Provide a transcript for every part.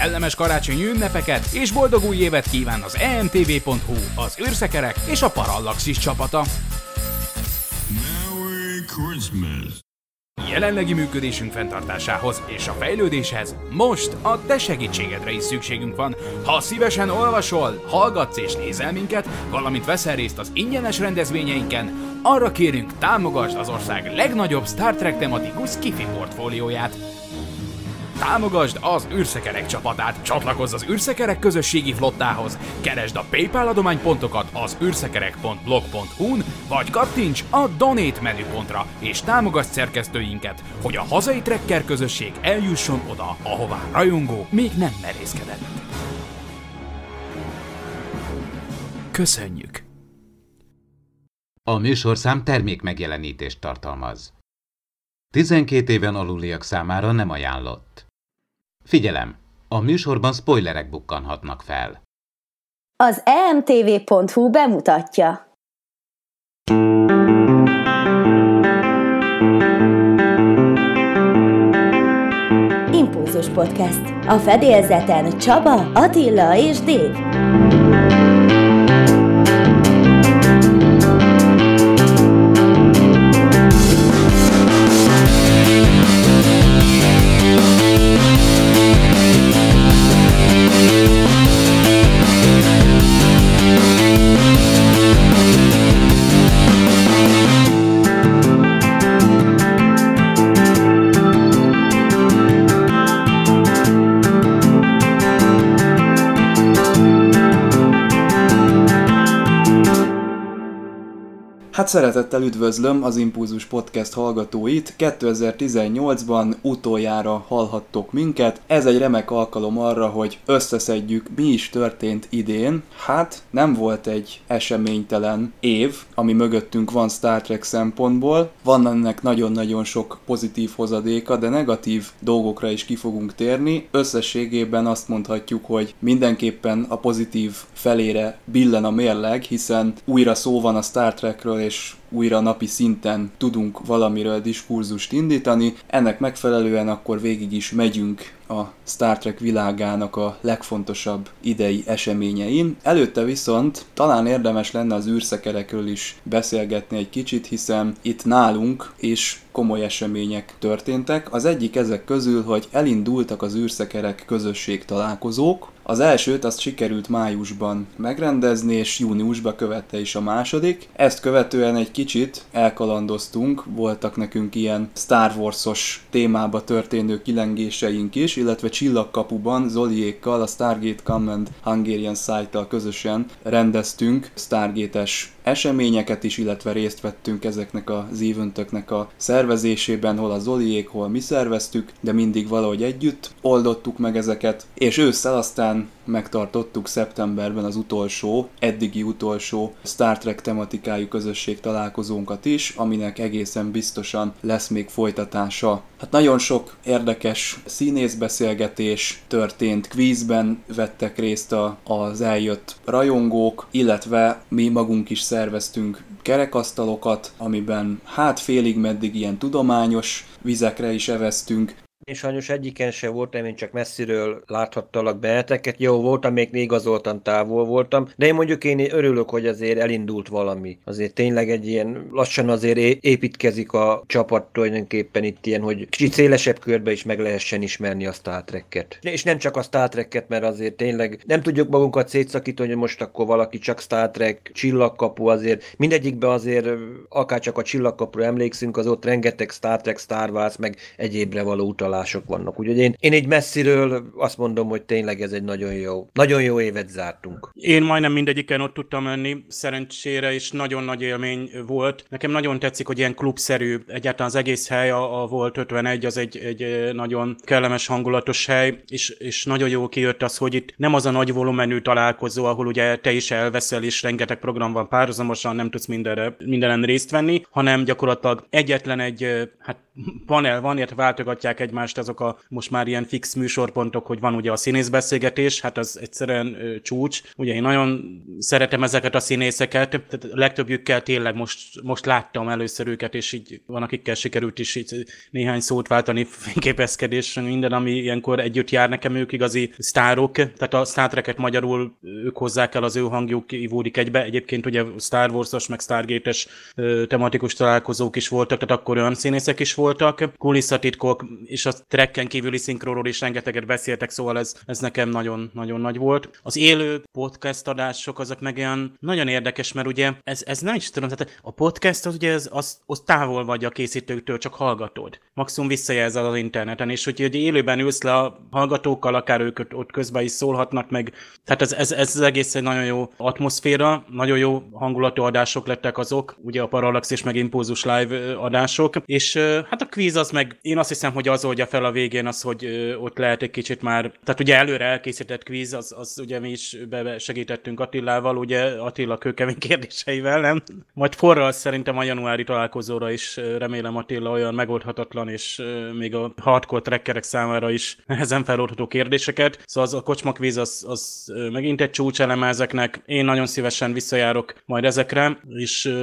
kellemes karácsonyi ünnepeket és boldog új évet kíván az emtv.hu, az űrszekerek és a Parallaxis csapata. Merry Christmas! Jelenlegi működésünk fenntartásához és a fejlődéshez most a te segítségedre is szükségünk van. Ha szívesen olvasol, hallgatsz és nézel minket, valamint veszel részt az ingyenes rendezvényeinken, arra kérünk támogasd az ország legnagyobb Star Trek tematikus skifi portfólióját. Támogasd az űrszekerek csapatát, csatlakozz az űrszekerek közösségi flottához, keresd a PayPal adománypontokat az űrszekerek.blog.hu-n, vagy kattints a Donate menüpontra, és támogass szerkesztőinket, hogy a hazai trekker közösség eljusson oda, ahová rajongó még nem merészkedett. Köszönjük! A műsorszám termék megjelenítést tartalmaz. 12 éven aluliak számára nem ajánlott. Figyelem! A műsorban spoilerek bukkanhatnak fel. Az emtv.hu bemutatja. Impulzus Podcast. A fedélzeten Csaba, Attila és Dév. Szeretettel üdvözlöm az Impulzus Podcast hallgatóit. 2018-ban utoljára hallhattok minket. Ez egy remek alkalom arra, hogy összeszedjük, mi is történt idén. Hát nem volt egy eseménytelen év, ami mögöttünk van Star Trek szempontból. Van ennek nagyon-nagyon sok pozitív hozadéka, de negatív dolgokra is ki fogunk térni. Összességében azt mondhatjuk, hogy mindenképpen a pozitív felére billen a mérleg, hiszen újra szó van a Star Trekről és újra napi szinten tudunk valamiről diskurzust indítani. Ennek megfelelően akkor végig is megyünk a Star Trek világának a legfontosabb idei eseményein. Előtte viszont talán érdemes lenne az űrszekerekről is beszélgetni egy kicsit, hiszen itt nálunk is komoly események történtek. Az egyik ezek közül, hogy elindultak az űrszekerek közösség találkozók. Az elsőt azt sikerült májusban megrendezni, és júniusban követte is a második. Ezt követően egy kicsit elkalandoztunk, voltak nekünk ilyen Star Wars-os témába történő kilengéseink is, illetve Csillagkapuban Zoliékkal, a Stargate Command Hungarian Site-tal közösen rendeztünk Stargate-es eseményeket is, illetve részt vettünk ezeknek az eventöknek a szervezésében, hol a Zoliék, hol mi szerveztük, de mindig valahogy együtt oldottuk meg ezeket, és ősszel aztán megtartottuk szeptemberben az utolsó, eddigi utolsó Star Trek tematikájú közösség találkozónkat is, aminek egészen biztosan lesz még folytatása. Hát nagyon sok érdekes színészbeszélgetés történt, kvízben vettek részt a, az eljött rajongók, illetve mi magunk is szerveztünk kerekasztalokat, amiben hát félig meddig ilyen tudományos vizekre is eveztünk, én sajnos egyiken se voltam, én csak messziről láthattalak benneteket. Jó, voltam, még igazoltan távol voltam, de én mondjuk én örülök, hogy azért elindult valami. Azért tényleg egy ilyen, lassan azért építkezik a csapat tulajdonképpen itt ilyen, hogy kicsit szélesebb körbe is meg lehessen ismerni a Star Trek-et. És nem csak a Star Trek-et, mert azért tényleg nem tudjuk magunkat szétszakítani, hogy most akkor valaki csak Star Trek, csillagkapu azért, mindegyikbe azért, akár csak a csillagkapura emlékszünk, az ott rengeteg Star Trek, Star Wars, meg egyébre való utalás utalások vannak. Úgyhogy én, én egy messziről azt mondom, hogy tényleg ez egy nagyon jó, nagyon jó évet zártunk. Én majdnem mindegyiken ott tudtam menni, szerencsére, és nagyon nagy élmény volt. Nekem nagyon tetszik, hogy ilyen klubszerű, egyáltalán az egész hely, a, a volt 51, az egy, egy nagyon kellemes hangulatos hely, és, és nagyon jó kijött az, hogy itt nem az a nagy volumenű találkozó, ahol ugye te is elveszel, és rengeteg program van párhuzamosan, nem tudsz mindenre, mindenen részt venni, hanem gyakorlatilag egyetlen egy, hát panel van, illetve váltogatják egymást azok a most már ilyen fix műsorpontok, hogy van ugye a színészbeszélgetés, hát az egyszerűen csúcs. Ugye én nagyon szeretem ezeket a színészeket, tehát a legtöbbjükkel tényleg most, most láttam először őket, és így van, akikkel sikerült is így néhány szót váltani, fényképezkedés, minden, ami ilyenkor együtt jár nekem, ők igazi sztárok, tehát a Star Trek-et magyarul ők hozzák el, az ő hangjuk ivódik egybe. Egyébként ugye Star Wars-os, meg Stargate-es tematikus találkozók is voltak, tehát akkor olyan színészek is voltak. Kulisszatitkok, és a trekken kívüli szinkronról is rengeteget beszéltek, szóval ez, ez nekem nagyon-nagyon nagy volt. Az élő podcast adások azok meg olyan nagyon érdekes, mert ugye ez, ez nem is tudom, tehát a podcast az ugye az, az, az távol vagy a készítőktől, csak hallgatod. Maximum visszajelz az interneten, és hogy élőben ülsz le a hallgatókkal, akár ők ott közben is szólhatnak meg. Tehát ez, ez, ez az egész egy nagyon jó atmoszféra, nagyon jó hangulatú adások lettek azok, ugye a Parallax és meg Impulzus live adások, és hát a kvíz az meg, én azt hiszem, hogy az oldja fel a végén az, hogy ott lehet egy kicsit már, tehát ugye előre elkészített kvíz, az, az ugye mi is be segítettünk Attilával, ugye Attila kőkemény kérdéseivel, nem? Majd forral szerintem a januári találkozóra is remélem Attila olyan megoldhatatlan, és még a hardcore trekkerek számára is nehezen feloldható kérdéseket. Szóval az a kocsmakvíz az, az megint egy csúcseleme ezeknek. Én nagyon szívesen visszajárok majd ezekre, és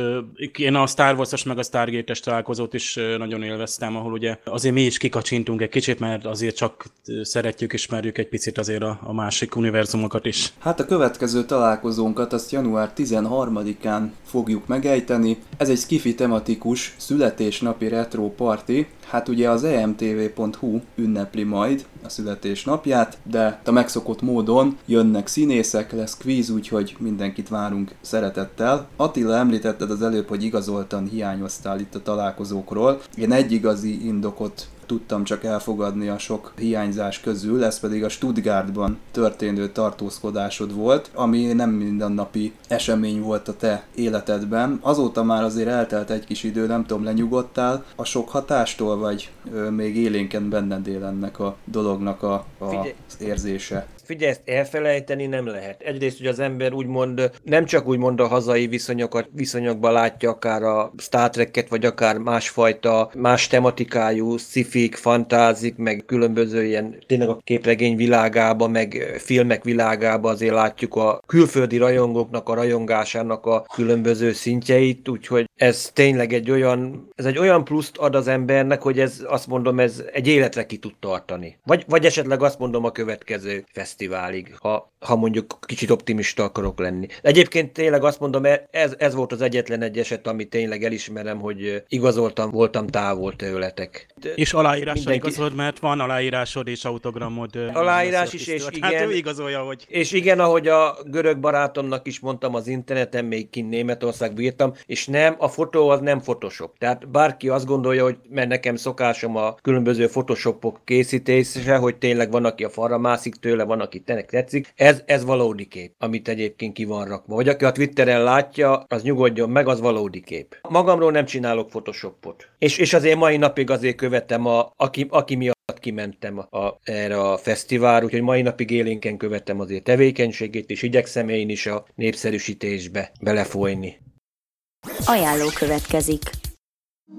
én a Star Wars-os meg a Stargate-es találkozót is nagyon élveztem, ahol ugye azért mi is kikacsintunk egy kicsit, mert azért csak szeretjük, ismerjük egy picit azért a, a másik univerzumokat is. Hát a következő találkozónkat azt január 13-án fogjuk megejteni. Ez egy skifi tematikus születésnapi retro party. Hát ugye az emtv.hu ünnepli majd a születésnapját, de a megszokott módon jönnek színészek, lesz kvíz, úgyhogy mindenkit várunk szeretettel. Attila említetted az előbb, hogy igazoltan hiányoztál itt a találkozókról. Én egy igazi indokot tudtam csak elfogadni a sok hiányzás közül, ez pedig a Stuttgartban történő tartózkodásod volt, ami nem mindennapi esemény volt a te életedben. Azóta már azért eltelt egy kis idő, nem tudom, lenyugodtál a sok hatástól, vagy ö, még élénken benned él ennek a dolognak a, a, érzése? Figyelj, ezt elfelejteni nem lehet. Egyrészt, hogy az ember úgymond nem csak úgymond a hazai viszonyokat, viszonyokban látja akár a Star Trek-et, vagy akár másfajta, más tematikájú szifik, fantázik, meg különböző ilyen tényleg a képregény világába, meg filmek világába azért látjuk a külföldi rajongóknak a rajongásának a különböző szintjeit, úgyhogy ez tényleg egy olyan, ez egy olyan pluszt ad az embernek, hogy ez azt mondom, ez egy életre ki tud tartani. Vagy, vagy esetleg azt mondom a következő fesztivál fesztiválig, ha, ha mondjuk kicsit optimista akarok lenni. Egyébként tényleg azt mondom, e, ez, ez volt az egyetlen egy eset, ami tényleg elismerem, hogy igazoltam, voltam távol tőletek. És aláírásra Mindenki... igazolod, mert van aláírásod és autogramod. Aláírás is, és igen. Hát ő igazolja, hogy... És igen, ahogy a görög barátomnak is mondtam az interneten, még kint Németország bírtam, és nem, a fotó az nem Photoshop. Tehát bárki azt gondolja, hogy mert nekem szokásom a különböző Photoshopok készítése, hogy tényleg van, aki a falra mászik tőle, van, aki tenek tetszik. Ez, ez valódi kép, amit egyébként ki van rakva. Vagy aki a Twitteren látja, az nyugodjon meg, az valódi kép. Magamról nem csinálok Photoshopot. És, és azért mai napig azért követem, a, aki, aki miatt kimentem a, a, erre a fesztivál, úgyhogy mai napig élénken követem azért tevékenységét, és igyekszem én is a népszerűsítésbe belefolyni. Ajánló következik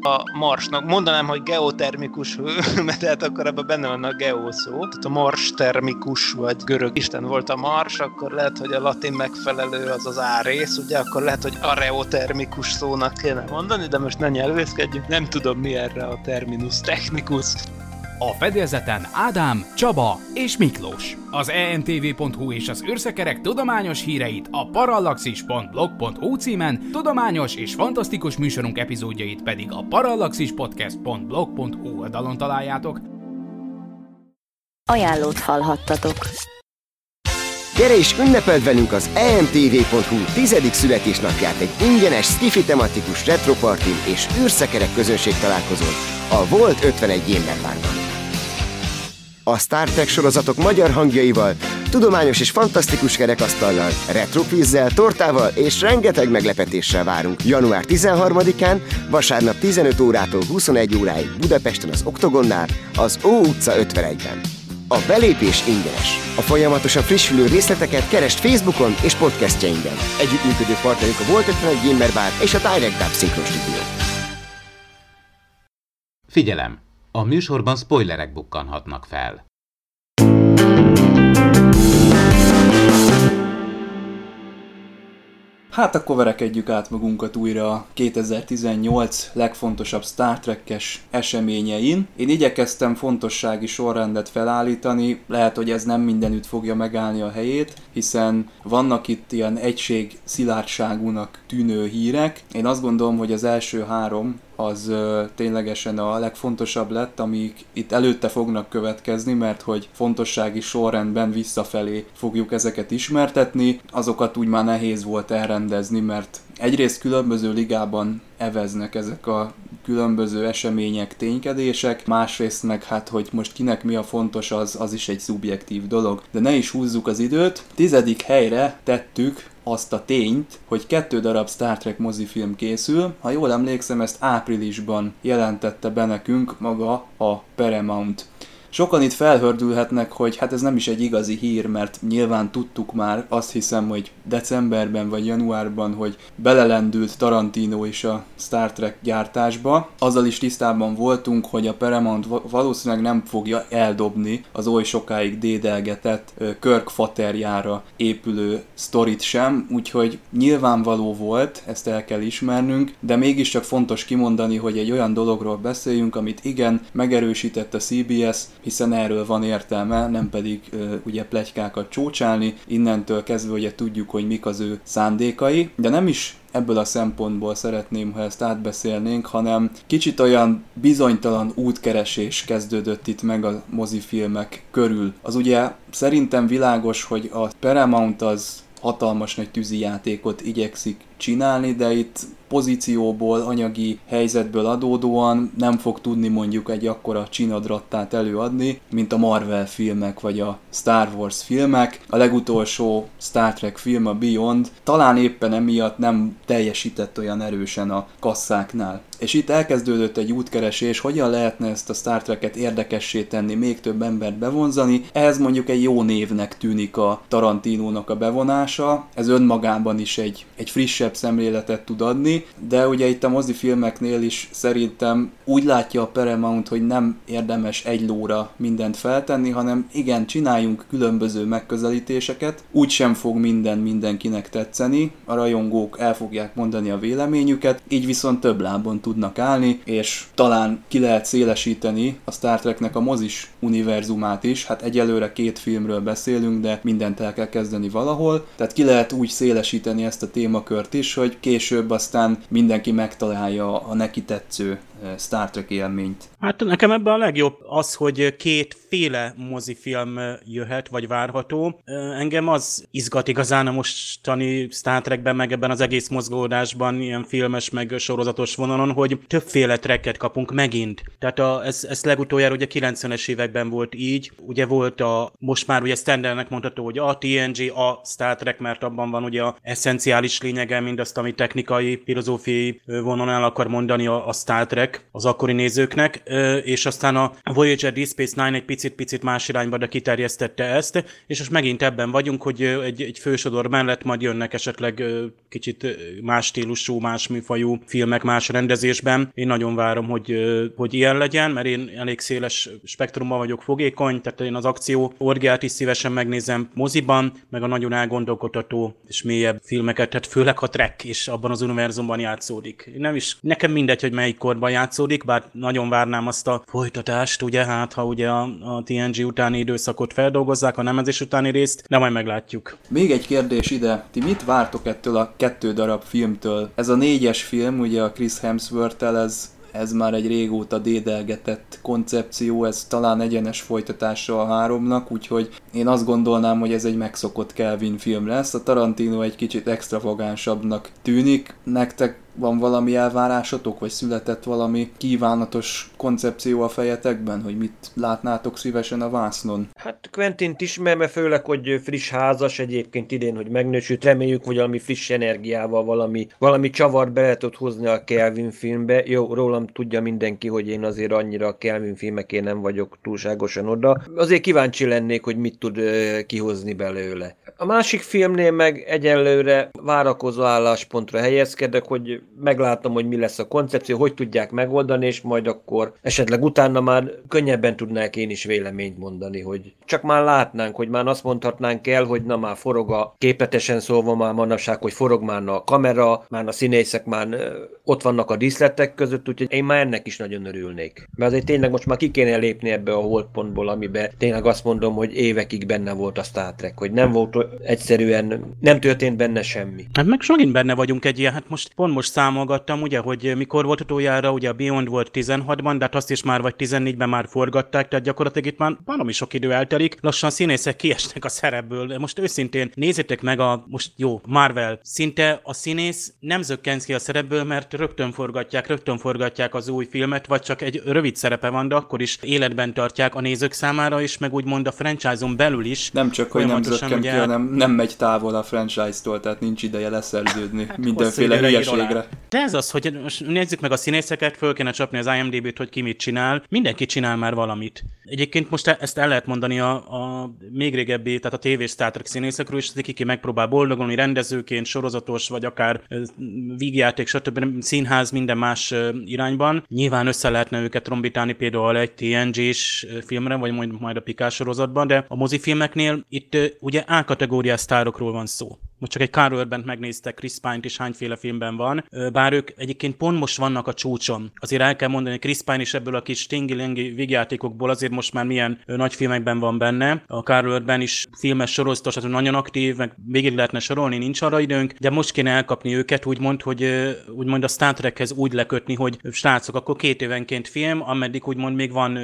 a Marsnak. Mondanám, hogy geotermikus mert tehát akkor ebben benne van a geó szó. Tehát a Mars termikus, vagy görög isten volt a Mars, akkor lehet, hogy a latin megfelelő az az A rész, ugye, akkor lehet, hogy areotermikus szónak kéne mondani, de most ne nyelvészkedjünk, nem tudom mi erre a terminus technicus. A fedélzeten Ádám, Csaba és Miklós. Az emtv.hu és az űrszekerek tudományos híreit a parallaxis.blog.hu címen, tudományos és fantasztikus műsorunk epizódjait pedig a parallaxispodcast.blog.hu oldalon találjátok. Ajánlót hallhattatok. Gyere és ünnepeld velünk az emtv.hu tizedik születésnapját egy ingyenes skifi tematikus retropartin és űrszekerek közönség találkozón a Volt 51 Gamerbánban a Star Trek sorozatok magyar hangjaival, tudományos és fantasztikus kerekasztallal, retropizzel, tortával és rengeteg meglepetéssel várunk január 13-án, vasárnap 15 órától 21 óráig Budapesten az Oktogonnál, az Ó utca 51-ben. A belépés ingyenes. A folyamatosan frissülő részleteket keresd Facebookon és podcastjainkben. Együttműködő partnerünk a Volt 51 Gamer Bar és a Direct Dub Studio. Figyelem! A műsorban spoilerek bukkanhatnak fel. Hát akkor verekedjük át magunkat újra a 2018 legfontosabb Star Trek-es eseményein. Én igyekeztem fontossági sorrendet felállítani, lehet, hogy ez nem mindenütt fogja megállni a helyét, hiszen vannak itt ilyen egység szilárdságúnak tűnő hírek. Én azt gondolom, hogy az első három az ténylegesen a legfontosabb lett, amik itt előtte fognak következni, mert hogy fontossági sorrendben visszafelé fogjuk ezeket ismertetni. Azokat úgy már nehéz volt elrendezni, mert egyrészt különböző ligában eveznek ezek a különböző események, ténykedések, másrészt meg hát, hogy most kinek mi a fontos, az, az is egy szubjektív dolog. De ne is húzzuk az időt, tizedik helyre tettük azt a tényt, hogy kettő darab Star Trek mozifilm készül. Ha jól emlékszem, ezt áprilisban jelentette be nekünk maga a Paramount. Sokan itt felhördülhetnek, hogy hát ez nem is egy igazi hír, mert nyilván tudtuk már, azt hiszem, hogy decemberben vagy januárban, hogy belelendült Tarantino is a Star Trek gyártásba. Azzal is tisztában voltunk, hogy a Paramount valószínűleg nem fogja eldobni az oly sokáig dédelgetett Kirk faterjára épülő sztorit sem, úgyhogy nyilvánvaló volt, ezt el kell ismernünk, de mégiscsak fontos kimondani, hogy egy olyan dologról beszéljünk, amit igen, megerősített a CBS, hiszen erről van értelme, nem pedig ö, ugye plegykákat csócsálni, innentől kezdve ugye tudjuk, hogy mik az ő szándékai, de nem is ebből a szempontból szeretném, ha ezt átbeszélnénk, hanem kicsit olyan bizonytalan útkeresés kezdődött itt meg a mozifilmek körül. Az ugye szerintem világos, hogy a Paramount az hatalmas nagy tűzijátékot igyekszik csinálni, de itt pozícióból, anyagi helyzetből adódóan nem fog tudni mondjuk egy akkora csinadrattát előadni, mint a Marvel filmek vagy a Star Wars filmek. A legutolsó Star Trek film, a Beyond, talán éppen emiatt nem teljesített olyan erősen a kasszáknál. És itt elkezdődött egy útkeresés, hogyan lehetne ezt a Star Trek-et érdekessé tenni, még több embert bevonzani. Ehhez mondjuk egy jó névnek tűnik a Tarantinónak a bevonása. Ez önmagában is egy, egy frissebb szemléletet tud adni, de ugye itt a mozifilmeknél is szerintem úgy látja a Paramount, hogy nem érdemes egy lóra mindent feltenni, hanem igen, csináljunk különböző megközelítéseket, úgy sem fog minden mindenkinek tetszeni, a rajongók el fogják mondani a véleményüket, így viszont több lábon tudnak állni, és talán ki lehet szélesíteni a Star Treknek a mozis univerzumát is, hát egyelőre két filmről beszélünk, de mindent el kell kezdeni valahol, tehát ki lehet úgy szélesíteni ezt a témakört is, hogy később aztán mindenki megtalálja a neki tetsző Star Trek élményt. Hát nekem ebben a legjobb az, hogy kétféle mozifilm jöhet, vagy várható. Engem az izgat igazán a mostani Star Trekben, meg ebben az egész mozgódásban, ilyen filmes, meg sorozatos vonalon, hogy többféle trekket kapunk megint. Tehát a, ez, ez legutoljára ugye 90-es években volt így. Ugye volt a, most már ugye standardnek mondható, hogy a TNG, a Star Trek, mert abban van ugye a eszenciális lényege, mindazt, ami technikai, filozófiai vonalon el akar mondani a, a Star Trek, tetsztek az akkori nézőknek, és aztán a Voyager Deep Space Nine egy picit-picit más irányba, de kiterjesztette ezt, és most megint ebben vagyunk, hogy egy, egy fősodor mellett majd jönnek esetleg kicsit más stílusú, más műfajú filmek más rendezésben. Én nagyon várom, hogy, hogy ilyen legyen, mert én elég széles spektrumban vagyok fogékony, tehát én az akció orgiát is szívesen megnézem moziban, meg a nagyon elgondolkodható és mélyebb filmeket, tehát főleg a Trek is abban az univerzumban játszódik. Nem is, nekem mindegy, hogy melyik korban játszódik, bár nagyon várnám azt a folytatást, ugye, hát ha ugye a, a TNG utáni időszakot feldolgozzák, a nemezés utáni részt, de majd meglátjuk. Még egy kérdés ide, ti mit vártok ettől a kettő darab filmtől? Ez a négyes film, ugye a Chris hemsworth ez ez már egy régóta dédelgetett koncepció, ez talán egyenes folytatása a háromnak, úgyhogy én azt gondolnám, hogy ez egy megszokott Kelvin film lesz. A Tarantino egy kicsit extravagánsabbnak tűnik. Nektek van valami elvárásotok, vagy született valami kívánatos koncepció a fejetekben, hogy mit látnátok szívesen a vásznon? Hát Quentin ismerve főleg, hogy friss házas egyébként idén, hogy megnősült, reméljük, hogy valami friss energiával, valami, valami csavar be tud hozni a Kelvin filmbe. Jó, rólam tudja mindenki, hogy én azért annyira a Kelvin filmeké nem vagyok túlságosan oda. Azért kíváncsi lennék, hogy mit tud kihozni belőle. A másik filmnél meg egyelőre várakozó álláspontra helyezkedek, hogy meglátom, hogy mi lesz a koncepció, hogy tudják megoldani, és majd akkor esetleg utána már könnyebben tudnák én is véleményt mondani, hogy csak már látnánk, hogy már azt mondhatnánk el, hogy na már forog a képetesen szólva már manapság, hogy forog már a kamera, már a színészek már ott vannak a díszletek között, úgyhogy én már ennek is nagyon örülnék. Mert azért tényleg most már ki kéne lépni ebbe a holdpontból, amiben tényleg azt mondom, hogy évekig benne volt a Star Trek, hogy nem volt egyszerűen, nem történt benne semmi. Hát meg megint benne vagyunk egy ilyen, hát most pont most számolgattam, ugye, hogy mikor volt utoljára, ugye a Beyond volt 16-ban, de hát azt is már vagy 14-ben már forgatták, tehát gyakorlatilag itt már valami sok idő eltelik, lassan színészek kiesnek a szerepből. Most őszintén nézzétek meg a, most jó, Marvel, szinte a színész nem zökkensz ki a szerepből, mert rögtön forgatják, rögtön forgatják az új filmet, vagy csak egy rövid szerepe van, de akkor is életben tartják a nézők számára is, meg úgymond a franchise-on belül is. Nem csak, hogy nem zökken ki, hanem nem megy távol a franchise-tól, tehát nincs ideje leszerződni hát mindenféle hülyeségre. De ez az, hogy most nézzük meg a színészeket, föl kéne csapni az IMDb-t, hogy ki mit csinál. Mindenki csinál már valamit. Egyébként most e- ezt el lehet mondani a, a még régebbi, tehát a TV Star Trek színészekről is, aki megpróbál boldogulni rendezőként, sorozatos, vagy akár vígjáték, stb. színház, minden más irányban. Nyilván össze lehetne őket trombitálni például egy TNG-s filmre, vagy majd, majd a Pikás sorozatban, de a mozifilmeknél itt ugye A-kategóriás sztárokról van szó most csak egy Carl Urban-t megnéztek, Chris Pine-t is hányféle filmben van, bár ők egyébként pont most vannak a csúcson. Azért el kell mondani, Chris Pine is ebből a kis tingi vígjátékokból azért most már milyen nagy filmekben van benne. A Carl Urban is filmes sorozatos, tehát nagyon aktív, meg végig lehetne sorolni, nincs arra időnk, de most kéne elkapni őket, úgymond, hogy úgymond a Star Trekhez úgy lekötni, hogy srácok, akkor két évenként film, ameddig úgymond még van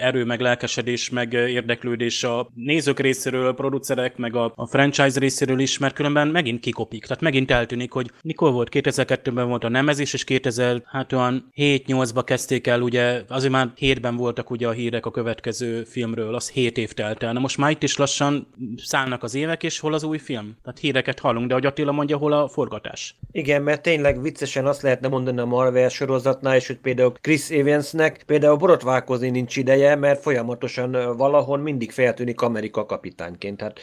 erő, meg lelkesedés, meg érdeklődés a nézők részéről, a producerek, meg a, a franchise részéről is, mert különben közben megint kikopik. Tehát megint eltűnik, hogy mikor volt, 2002-ben volt a nemezés, és 2000, hát olyan 7-8-ba kezdték el, ugye, azért már 7-ben voltak ugye a hírek a következő filmről, az 7 év telt el. Na most már itt is lassan szállnak az évek, és hol az új film? Tehát híreket hallunk, de hogy Attila mondja, hol a forgatás. Igen, mert tényleg viccesen azt lehetne mondani a Marvel sorozatnál, és hogy például Chris Evansnek például borotválkozni nincs ideje, mert folyamatosan valahol mindig feltűnik Amerika kapitányként. Tehát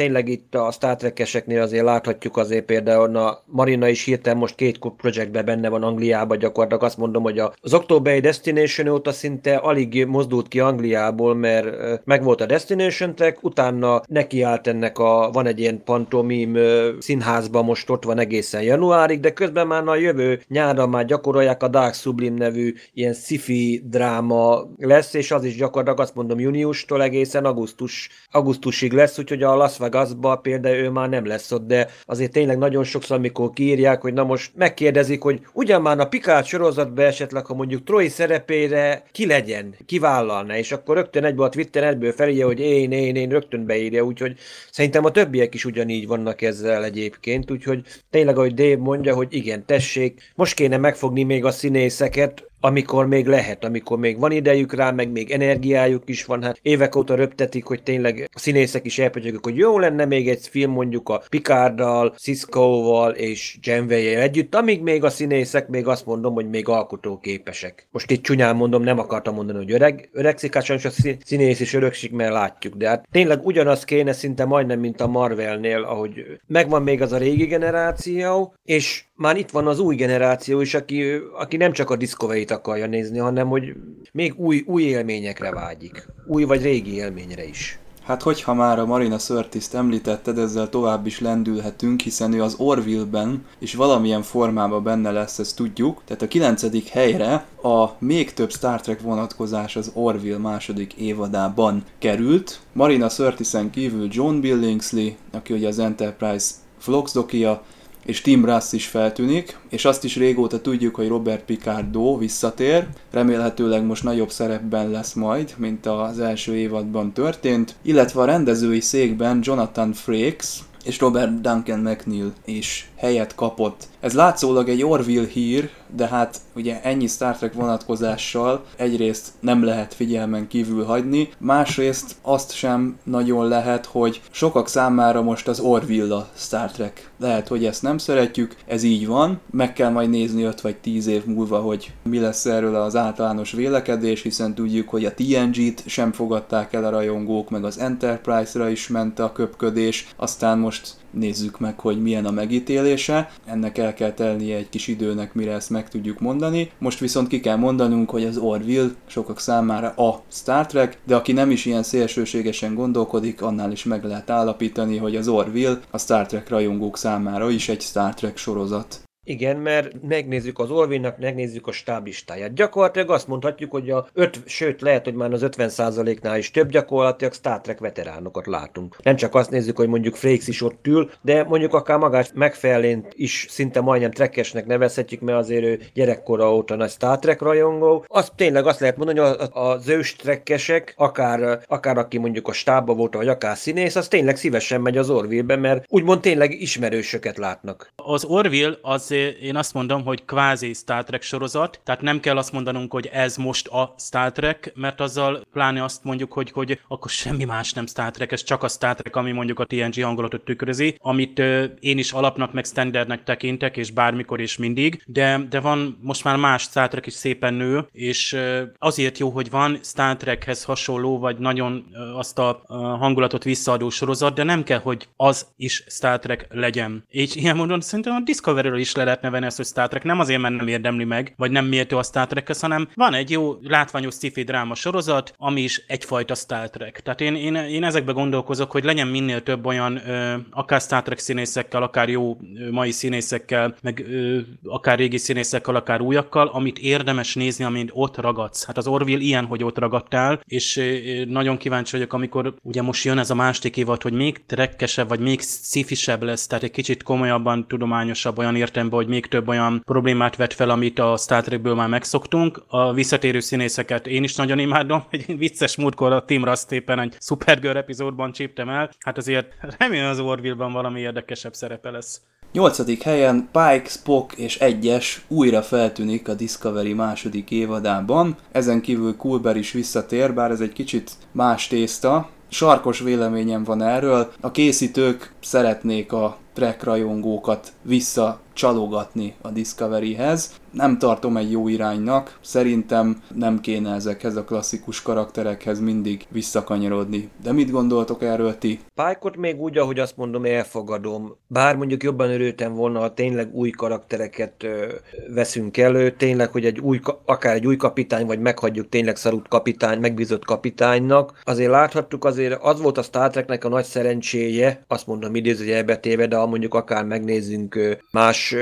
tényleg itt a Star Trek-eseknél azért láthatjuk azért például a Marina is hirtelen most két projektben benne van Angliában, gyakorlatilag. Azt mondom, hogy az October Destination óta szinte alig mozdult ki Angliából, mert megvolt a Destination Trek, utána nekiállt ennek a, van egy ilyen pantomim színházban, most ott van egészen januárig, de közben már a jövő nyára már gyakorolják a Dark Sublime nevű ilyen sci-fi dráma lesz, és az is gyakorlatilag azt mondom júniustól egészen augusztus, augusztusig lesz, úgyhogy a Las Vegasba például ő már nem lesz ott, de azért tényleg nagyon sokszor, amikor kiírják, hogy na most megkérdezik, hogy ugyan már a Picard sorozatban esetleg, ha mondjuk Troy szerepére ki legyen, kivállalna, és akkor rögtön egyből a Twitter egyből felírja, hogy én, én, én rögtön beírja, úgyhogy szerintem a többiek is ugyanígy vannak ezzel egyébként, úgyhogy tényleg, ahogy Dave mondja, hogy igen, tessék, most kéne megfogni még a színészeket, amikor még lehet, amikor még van idejük rá, meg még energiájuk is van. Hát évek óta röptetik, hogy tényleg a színészek is elpötyögök, hogy jó lenne még egy film mondjuk a Picarddal, Cisco-val és janeway együtt, amíg még a színészek még azt mondom, hogy még alkotóképesek. Most itt csúnyán mondom, nem akartam mondani, hogy öreg, öregszik, hát sajnos a színész is öregszik, mert látjuk, de hát tényleg ugyanaz kéne szinte majdnem, mint a Marvelnél, ahogy megvan még az a régi generáció, és már itt van az új generáció is, aki, aki nem csak a discovery akarja nézni, hanem hogy még új, új élményekre vágyik. Új vagy régi élményre is. Hát hogyha már a Marina Sörtiszt említetted, ezzel tovább is lendülhetünk, hiszen ő az Orville-ben és valamilyen formában benne lesz, ezt tudjuk. Tehát a kilencedik helyre a még több Star Trek vonatkozás az Orville második évadában került. Marina Sörtisen kívül John Billingsley, aki ugye az Enterprise Floxdokia, és Tim Russ is feltűnik, és azt is régóta tudjuk, hogy Robert Picardo visszatér, remélhetőleg most nagyobb szerepben lesz majd, mint az első évadban történt, illetve a rendezői székben Jonathan Frakes és Robert Duncan McNeil is helyet kapott. Ez látszólag egy Orville hír, de hát ugye ennyi Star Trek vonatkozással egyrészt nem lehet figyelmen kívül hagyni, másrészt azt sem nagyon lehet, hogy sokak számára most az Orville a Star Trek. Lehet, hogy ezt nem szeretjük, ez így van, meg kell majd nézni 5 vagy 10 év múlva, hogy mi lesz erről az általános vélekedés, hiszen tudjuk, hogy a TNG-t sem fogadták el a rajongók, meg az Enterprise-ra is ment a köpködés, aztán most nézzük meg, hogy milyen a megítélése. Ennek el kell telnie egy kis időnek, mire ezt meg tudjuk mondani. Most viszont ki kell mondanunk, hogy az Orville sokak számára a Star Trek, de aki nem is ilyen szélsőségesen gondolkodik, annál is meg lehet állapítani, hogy az Orville a Star Trek rajongók számára is egy Star Trek sorozat. Igen, mert megnézzük az Orvinnak, megnézzük a stáblistáját. Gyakorlatilag azt mondhatjuk, hogy a 5, sőt lehet, hogy már az 50%-nál is több gyakorlatilag Star Trek veteránokat látunk. Nem csak azt nézzük, hogy mondjuk Frakes is ott ül, de mondjuk akár magát megfelelően is szinte majdnem trekkesnek nevezhetjük, mert azért ő gyerekkora óta nagy Star Trek rajongó. Az tényleg azt lehet mondani, hogy az ős trekkesek, akár, akár aki mondjuk a stábba volt, vagy akár színész, az tényleg szívesen megy az Orville-be, mert úgymond tényleg ismerősöket látnak. Az Orville az én azt mondom, hogy kvázi Star Trek sorozat, tehát nem kell azt mondanunk, hogy ez most a Star Trek, mert azzal pláne azt mondjuk, hogy, hogy akkor semmi más nem Star Trek, ez csak a Star Trek, ami mondjuk a TNG hangulatot tükrözi, amit én is alapnak meg standardnek tekintek, és bármikor és mindig, de, de van most már más Star Trek is szépen nő, és azért jó, hogy van Star Trekhez hasonló, vagy nagyon azt a hangulatot visszaadó sorozat, de nem kell, hogy az is Star Trek legyen. És ilyen módon szerintem a Discovery-ről is le lehetne venni ezt, hogy Star Trek nem azért, mert nem érdemli meg, vagy nem méltó a Star trek hanem van egy jó látványos sci dráma sorozat, ami is egyfajta Star Trek. Tehát én, én, én ezekbe gondolkozok, hogy legyen minél több olyan, ö, akár Star Trek színészekkel, akár jó ö, mai színészekkel, meg ö, akár régi színészekkel, akár újakkal, amit érdemes nézni, amint ott ragadsz. Hát az Orville ilyen, hogy ott ragadtál, és ö, nagyon kíváncsi vagyok, amikor ugye most jön ez a másik évad, hogy még trekkesebb, vagy még szifisebb lesz, tehát egy kicsit komolyabban, tudományosabb olyan értelemben, hogy még több olyan problémát vet fel, amit a Star Trekből már megszoktunk. A visszatérő színészeket én is nagyon imádom. Egy vicces múltkor a Tim Rust éppen egy Supergirl epizódban csíptem el. Hát azért remélem az Orville-ban valami érdekesebb szerepe lesz. Nyolcadik helyen Pike, Spock és egyes újra feltűnik a Discovery második évadában. Ezen kívül Kulber is visszatér, bár ez egy kicsit más tészta. Sarkos véleményem van erről. A készítők szeretnék a track rajongókat visszacsalogatni a Discoveryhez. Nem tartom egy jó iránynak, szerintem nem kéne ezekhez a klasszikus karakterekhez mindig visszakanyarodni. De mit gondoltok erről ti? Pálykot még úgy, ahogy azt mondom, elfogadom. Bár mondjuk jobban örültem volna, ha tényleg új karaktereket ö, veszünk elő, tényleg, hogy egy új, akár egy új kapitány, vagy meghagyjuk tényleg szarút kapitány, megbízott kapitánynak. Azért láthattuk, azért az volt a Star Treknek a nagy szerencséje, azt mondom idézőjelbe téve, de ha mondjuk akár megnézzünk más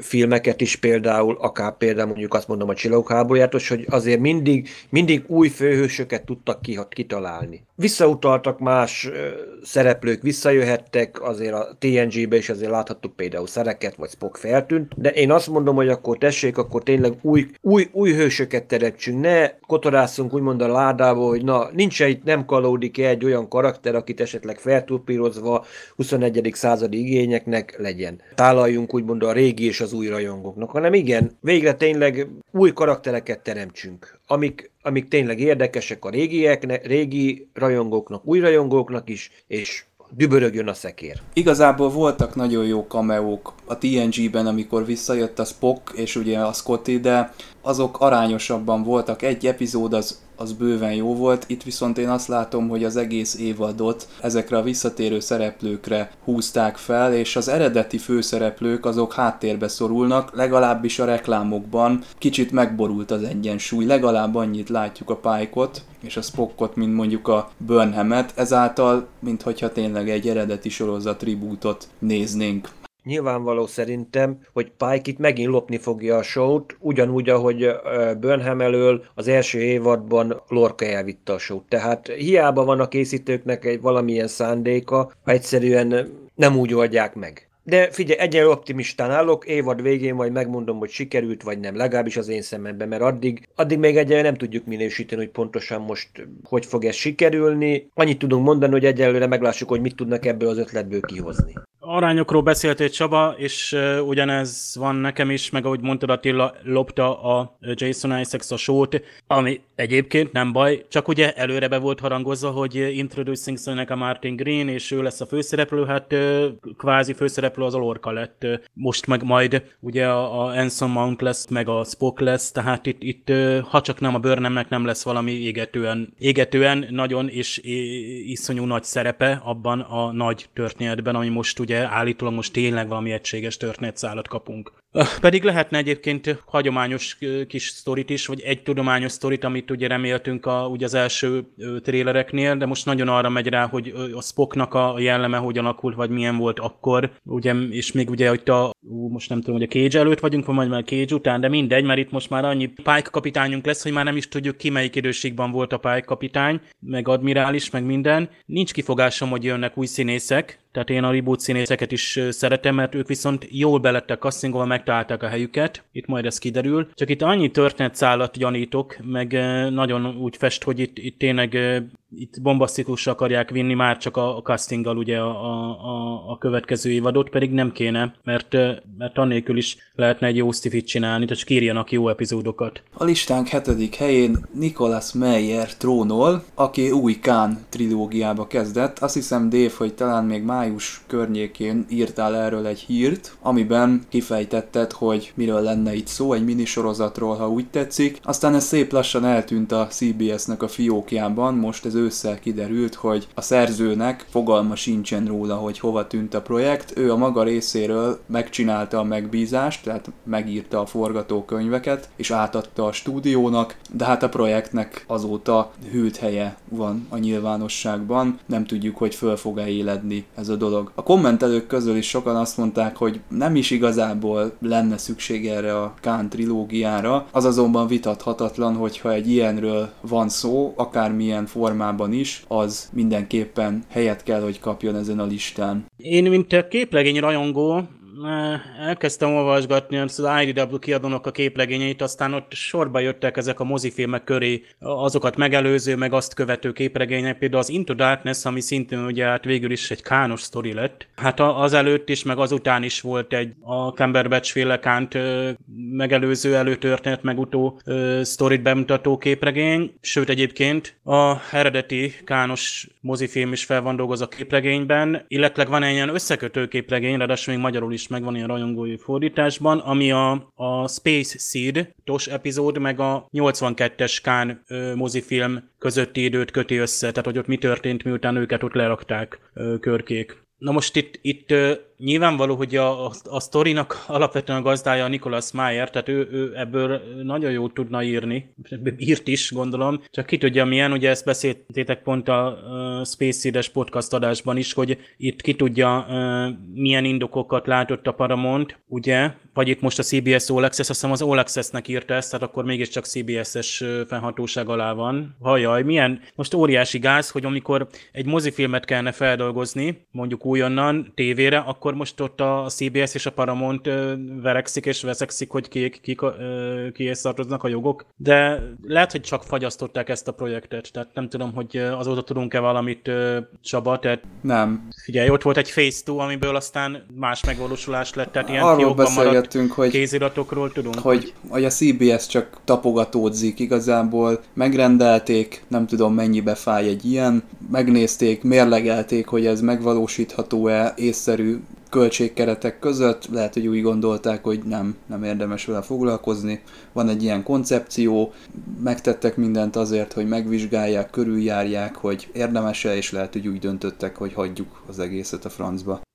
filmeket is például, akár például mondjuk azt mondom a Csillagok háborúját, hogy azért mindig, mindig új főhősöket tudtak kitalálni. Visszautaltak más szereplők, visszajöhettek, azért a TNG-be is azért láthattuk például szereket, vagy Spock feltűnt, de én azt mondom, hogy akkor tessék, akkor tényleg új, új, új hősöket teremtsünk, ne kotorászunk úgymond a ládába, hogy na, nincs itt, nem kalódik egy olyan karakter, akit esetleg feltúpírozva 21. századi igényeknek legyen. Tálaljunk úgymond a régi és az új rajongóknak, hanem igen, végre tényleg új karaktereket teremtsünk, amik, amik tényleg érdekesek a régieknek, régi rajongóknak, új rajongóknak is, és dübörögjön a szekér. Igazából voltak nagyon jó kameók a TNG-ben, amikor visszajött a Spock és ugye a Scotty, de azok arányosabban voltak. Egy epizód az, az bőven jó volt, itt viszont én azt látom, hogy az egész évadot ezekre a visszatérő szereplőkre húzták fel, és az eredeti főszereplők azok háttérbe szorulnak, legalábbis a reklámokban. Kicsit megborult az egyensúly, legalább annyit látjuk a Pike-ot és a Spockot, mint mondjuk a Burnhamet, ezáltal, mintha tényleg egy eredeti sorozat tribútot néznénk nyilvánvaló szerintem, hogy Pike itt megint lopni fogja a show-t, ugyanúgy, ahogy Burnham elől az első évadban Lorca elvitte a show-t. Tehát hiába van a készítőknek egy valamilyen szándéka, egyszerűen nem úgy oldják meg. De figyelj, egyenlő optimistán állok, évad végén majd megmondom, hogy sikerült vagy nem, legalábbis az én szememben, mert addig, addig még egyelőre nem tudjuk minősíteni, hogy pontosan most hogy fog ez sikerülni. Annyit tudunk mondani, hogy egyelőre meglássuk, hogy mit tudnak ebből az ötletből kihozni arányokról beszéltél Csaba, és uh, ugyanez van nekem is, meg ahogy mondtad Attila, lopta a Jason Isaacs a sót, ami egyébként nem baj, csak ugye előre be volt harangozva, hogy Introducing a Martin Green, és ő lesz a főszereplő, hát kvázi főszereplő az a Lorca lett. Most meg majd ugye a, a Anson Mount lesz, meg a Spock lesz, tehát itt, itt ha csak nem a Burnhamnek nem lesz valami égetően, égetően nagyon és iszonyú nagy szerepe abban a nagy történetben, ami most ugye állítólag most tényleg valami egységes történetszálat kapunk. Pedig lehetne egyébként hagyományos kis sztorit is, vagy egy tudományos sztorit, amit ugye reméltünk a, ugye az első trélereknél, de most nagyon arra megy rá, hogy a Spocknak a jelleme hogyan alakult, vagy milyen volt akkor, ugye, és még ugye, hogy a, ú, most nem tudom, hogy a Cage előtt vagyunk, vagy majd már Cage után, de mindegy, mert itt most már annyi Pike kapitányunk lesz, hogy már nem is tudjuk ki melyik időségben volt a Pike kapitány, meg admirális, meg minden. Nincs kifogásom, hogy jönnek új színészek, tehát én a reboot színészeket is szeretem, mert ők viszont jól belettek castingolva, megtalálták a helyüket, itt majd ez kiderül. Csak itt annyi történetszállat gyanítok, meg nagyon úgy fest, hogy itt, itt tényleg itt bombasztikusra akarják vinni már csak a, a castinggal ugye a, a, a következő évadot, pedig nem kéne, mert, mert annélkül is lehetne egy jó sztifit csinálni, tehát csak írjanak jó epizódokat. A listánk hetedik helyén Nicholas Meyer trónol, aki új Kán trilógiába kezdett. Azt hiszem, Dave, hogy talán még május környékén írtál erről egy hírt, amiben kifejtetted, hogy miről lenne itt szó, egy minisorozatról, ha úgy tetszik. Aztán ez szép lassan eltűnt a CBS-nek a fiókjában, most ez ősszel kiderült, hogy a szerzőnek fogalma sincsen róla, hogy hova tűnt a projekt. Ő a maga részéről megcsinálta a megbízást, tehát megírta a forgatókönyveket, és átadta a stúdiónak, de hát a projektnek azóta hűlt helye van a nyilvánosságban, nem tudjuk, hogy föl fog-e éledni ez a dolog. A kommentelők közül is sokan azt mondták, hogy nem is igazából lenne szükség erre a Kán trilógiára, az azonban vitathatatlan, hogyha egy ilyenről van szó, akármilyen formában is, az mindenképpen helyet kell, hogy kapjon ezen a listán. Én, mint képlegény rajongó, elkezdtem olvasgatni az IDW kiadónak a képlegényeit, aztán ott sorba jöttek ezek a mozifilmek köré azokat megelőző, meg azt követő képregények, például az Into Darkness, ami szintén ugye hát végül is egy kános sztori lett. Hát az előtt is, meg azután is volt egy a Cumberbatch féle kánt megelőző előtörténet, meg utó sztorit bemutató képregény, sőt egyébként a eredeti kános mozifilm is fel van dolgozva képregényben, illetve van egy ilyen összekötő képregény, ráadásul még magyarul is megvan ilyen rajongói fordításban, ami a, a Space Seed tos epizód, meg a 82-es Kán ö, mozifilm közötti időt köti össze, tehát hogy ott mi történt, miután őket ott lerakták ö, körkék. Na most itt, itt nyilvánvaló, hogy a, a, a sztorinak alapvetően a gazdája a Nicholas Meyer, tehát ő, ő ebből nagyon jót tudna írni, írt is, gondolom, csak ki tudja milyen, ugye ezt beszéltétek pont a uh, Space Seed-es podcast adásban is, hogy itt ki tudja uh, milyen indokokat látott a Paramount, ugye, vagy itt most a CBS All Access, azt hiszem az All Access-nek írta ezt, tehát akkor mégiscsak CBS-es fennhatóság alá van. Hajaj, milyen? Most óriási gáz, hogy amikor egy mozifilmet kellene feldolgozni, mondjuk újonnan tévére, akkor akkor most ott a CBS és a Paramount verekszik és veszekszik, hogy ki, ki, ki, ki tartoznak a jogok, de lehet, hogy csak fagyasztották ezt a projektet, tehát nem tudom, hogy azóta tudunk-e valamit Csaba, tehát nem. Figyelj, ott volt egy Phase 2, amiből aztán más megvalósulás lett, tehát ilyen Arról beszélgettünk, hogy kéziratokról tudunk. Hogy, hogy a CBS csak tapogatódzik igazából, megrendelték, nem tudom mennyibe fáj egy ilyen, megnézték, mérlegelték, hogy ez megvalósítható-e, észszerű költségkeretek között, lehet, hogy úgy gondolták, hogy nem, nem érdemes vele foglalkozni. Van egy ilyen koncepció, megtettek mindent azért, hogy megvizsgálják, körüljárják, hogy érdemes-e, és lehet, hogy úgy döntöttek, hogy hagyjuk az egészet a francba.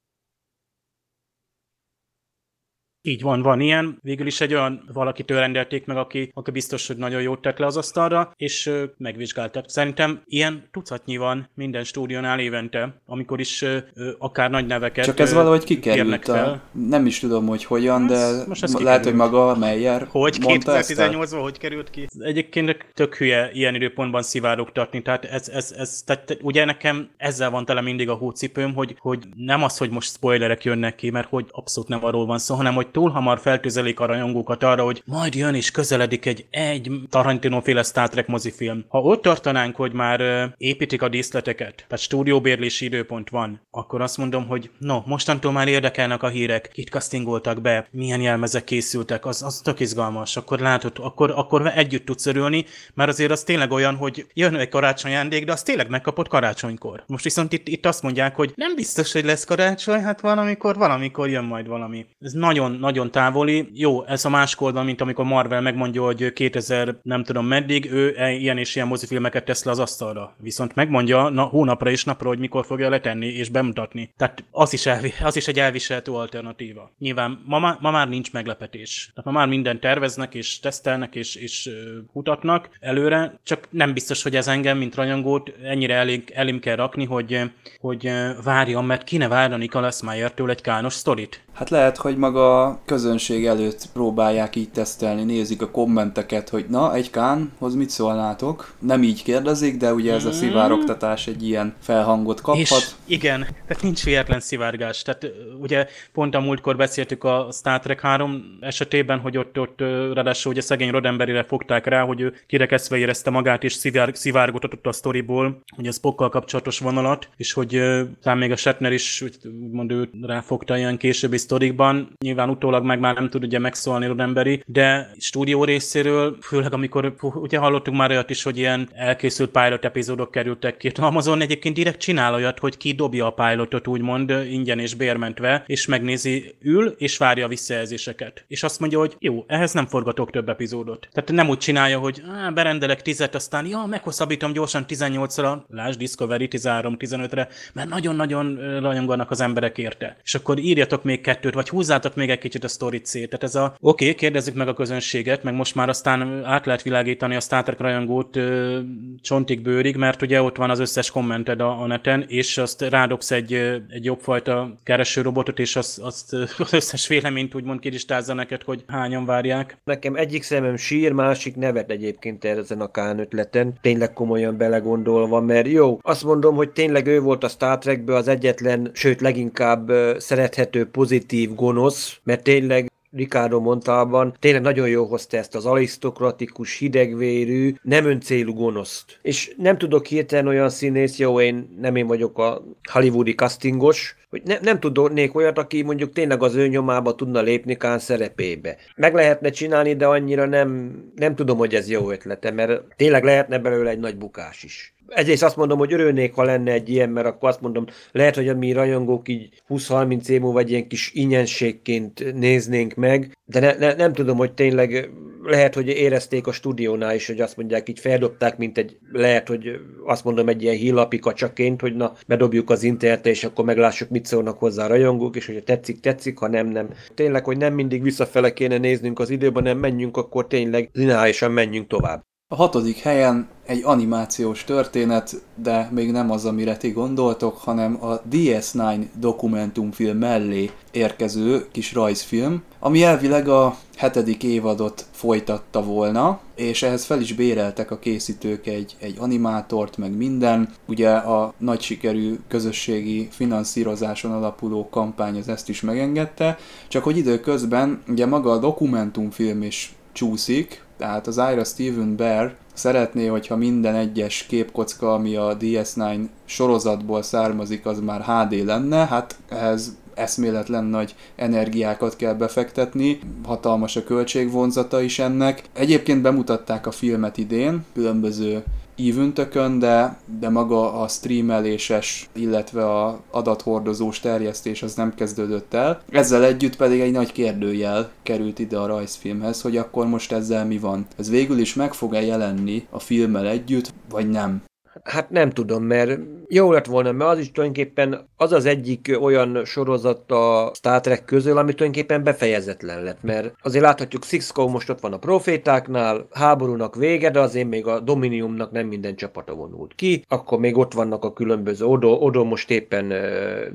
Így van, van ilyen. Végül is egy olyan valakitől rendelték meg, aki, aki biztos, hogy nagyon jót tett le az asztalra, és ö, megvizsgáltak. Szerintem ilyen tucatnyi van minden stúdiónál évente, amikor is ö, akár nagy neveket Csak ez valahogy kikerült. A, nem is tudom, hogy hogyan, de most ez lehet, hogy maga Meyer Hogy 2018-ban hogy került ki? Egyébként tök hülye ilyen időpontban szivárogtatni, tehát ez, ez, ez tehát ugye nekem ezzel van tele mindig a hócipőm, hogy, hogy nem az, hogy most spoilerek jönnek ki, mert hogy abszolút nem arról van szó, hanem hogy túl hamar feltüzelik a rajongókat arra, hogy majd jön és közeledik egy egy Tarantino-féle Star Trek mozifilm. Ha ott tartanánk, hogy már építik a díszleteket, tehát stúdióbérlési időpont van, akkor azt mondom, hogy no, mostantól már érdekelnek a hírek, kit castingoltak be, milyen jelmezek készültek, az, az tök izgalmas, akkor látod, akkor, akkor együtt tudsz örülni, mert azért az tényleg olyan, hogy jön egy karácsony ajándék, de az tényleg megkapott karácsonykor. Most viszont itt, itt azt mondják, hogy nem biztos, hogy lesz karácsony, hát valamikor, valamikor jön majd valami. Ez nagyon, nagyon távoli. Jó, ez a más oldal, mint amikor Marvel megmondja, hogy 2000 nem tudom meddig, ő e- ilyen és ilyen mozifilmeket tesz le az asztalra. Viszont megmondja na, hónapra és napra, hogy mikor fogja letenni és bemutatni. Tehát az is, elvi, az is egy elviselhető alternatíva. Nyilván ma, ma már nincs meglepetés. Tehát ma már minden terveznek és tesztelnek és, és mutatnak előre, csak nem biztos, hogy ez engem, mint rajongót ennyire elég, elim kell rakni, hogy, hogy várjam, mert ki ne várna Nicholas Meyer-től egy kános sztorit. Hát lehet, hogy maga a közönség előtt próbálják így tesztelni, nézik a kommenteket, hogy na, egy kánhoz mit szólnátok? Nem így kérdezik, de ugye ez a mm. szivároktatás egy ilyen felhangot kaphat. És igen, tehát nincs véletlen szivárgás. Tehát ugye pont a múltkor beszéltük a Star Trek 3 esetében, hogy ott, ott ráadásul ugye szegény Rodemberire fogták rá, hogy ő kirekeszve érezte magát, és szivár, szivárgott a sztoriból, hogy a Spockkal kapcsolatos vonalat, és hogy talán még a Shatner is úgymond ő ráfogta ilyen későbbi sztorikban, nyilván utólag meg már nem tud ugye megszólni Rodemberi, de stúdió részéről, főleg amikor ugye hallottuk már olyat is, hogy ilyen elkészült pilot epizódok kerültek ki. Amazon egyébként direkt csinál olyat, hogy ki dobja a pilotot úgymond ingyen és bérmentve, és megnézi, ül, és várja a visszajelzéseket. És azt mondja, hogy jó, ehhez nem forgatok több epizódot. Tehát nem úgy csinálja, hogy berendelek tizet, aztán ja, meghosszabbítom gyorsan 18-ra, lásd Discovery 13-15-re, mert nagyon-nagyon rajonganak az emberek érte. És akkor írjatok még kettőt, vagy húzzátok még egy kicsit a sztorit szét. Tehát ez a, oké, okay, kérdezzük meg a közönséget, meg most már aztán át lehet világítani a Star Trek rajongót ö, csontig bőrig, mert ugye ott van az összes kommented a, a neten, és azt rádobsz egy, egy jobbfajta keresőrobotot, és azt, azt az összes véleményt úgymond kiristázza neked, hogy hányan várják. Nekem egyik szemem sír, másik nevet egyébként ezen a Kán ötleten, tényleg komolyan belegondolva, mert jó, azt mondom, hogy tényleg ő volt a Star Trekből az egyetlen, sőt leginkább szerethető pozitív gonosz, mert tényleg Ricardo Montalban tényleg nagyon jól hozta ezt az arisztokratikus, hidegvérű, nem öncélú gonoszt. És nem tudok hirtelen olyan színész, jó, én nem én vagyok a hollywoodi castingos, hogy ne, nem tudnék olyat, aki mondjuk tényleg az ő nyomába tudna lépni Kán szerepébe. Meg lehetne csinálni, de annyira nem, nem tudom, hogy ez jó ötlete, mert tényleg lehetne belőle egy nagy bukás is egyrészt azt mondom, hogy örülnék, ha lenne egy ilyen, mert akkor azt mondom, lehet, hogy a mi rajongók így 20-30 év múlva egy ilyen kis ingyenségként néznénk meg, de ne, ne, nem tudom, hogy tényleg lehet, hogy érezték a stúdiónál is, hogy azt mondják, így feldobták, mint egy, lehet, hogy azt mondom, egy ilyen hílapi kacsaként, hogy na, bedobjuk az internetre, és akkor meglássuk, mit szólnak hozzá a rajongók, és hogyha tetszik, tetszik, ha nem, nem. Tényleg, hogy nem mindig visszafele kéne néznünk az időben, nem menjünk, akkor tényleg lineárisan menjünk tovább. A hatodik helyen egy animációs történet, de még nem az, amire ti gondoltok, hanem a DS9 dokumentumfilm mellé érkező kis rajzfilm, ami elvileg a hetedik évadot folytatta volna, és ehhez fel is béreltek a készítők egy, egy animátort, meg minden. Ugye a nagy sikerű közösségi finanszírozáson alapuló kampány az ezt is megengedte, csak hogy időközben ugye maga a dokumentumfilm is csúszik, tehát az Ira Steven Bear szeretné, hogyha minden egyes képkocka, ami a DS9 sorozatból származik, az már HD lenne, hát ehhez eszméletlen nagy energiákat kell befektetni, hatalmas a költségvonzata is ennek. Egyébként bemutatták a filmet idén, különböző ívüntökön, de, de maga a streameléses, illetve a adathordozós terjesztés az nem kezdődött el. Ezzel együtt pedig egy nagy kérdőjel került ide a rajzfilmhez, hogy akkor most ezzel mi van. Ez végül is meg fog-e jelenni a filmmel együtt, vagy nem? Hát nem tudom, mert jó lett volna, mert az is tulajdonképpen az az egyik olyan sorozat a Star Trek közül, ami tulajdonképpen befejezetlen lett, mert azért láthatjuk Sixco most ott van a profétáknál, háborúnak vége, de azért még a Dominiumnak nem minden csapata vonult ki, akkor még ott vannak a különböző, Odo, Odo most éppen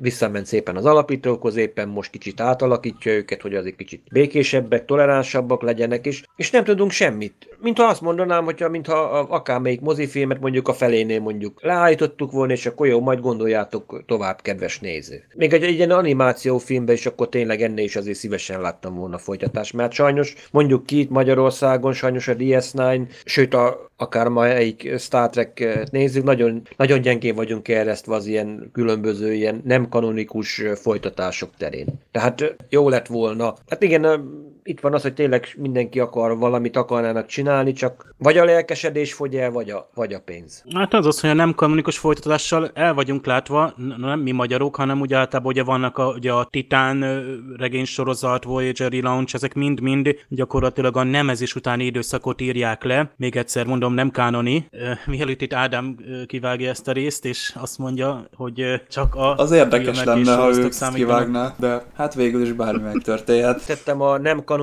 visszament szépen az alapítókhoz, éppen most kicsit átalakítja őket, hogy azért kicsit békésebbek, toleránsabbak legyenek, és, és nem tudunk semmit. Mint ha azt mondanám, hogyha mintha akármelyik mozifilmet mondjuk a felénél mondjuk leállítottuk volna, és akkor jó, majd gondoljátok tovább, kedves néző. Még egy, egy ilyen animációfilmben is akkor tényleg ennél is azért szívesen láttam volna folytatást, mert sajnos mondjuk ki itt Magyarországon, sajnos a DS9, sőt a, akár ma egy Star Trek nézzük, nagyon, nagyon gyengén vagyunk eresztve az ilyen különböző ilyen nem kanonikus folytatások terén. Tehát jó lett volna. Hát igen, itt van az, hogy tényleg mindenki akar valamit akarnának csinálni, csak vagy a lelkesedés fogy el, vagy a, vagy a pénz. Hát az az, hogy a nem kanonikus folytatással el vagyunk látva, nem mi magyarok, hanem ugye általában ugye vannak a, ugye a Titán regénysorozat, Voyager Launch, ezek mind-mind gyakorlatilag a nemezés utáni időszakot írják le. Még egyszer mondom, nem kánoni. Mielőtt itt Ádám kivágja ezt a részt, és azt mondja, hogy csak a... Az érdekes lenne, ha ő kivágná, de hát végül is bármi megtörténhet. Tettem a nem kanonikus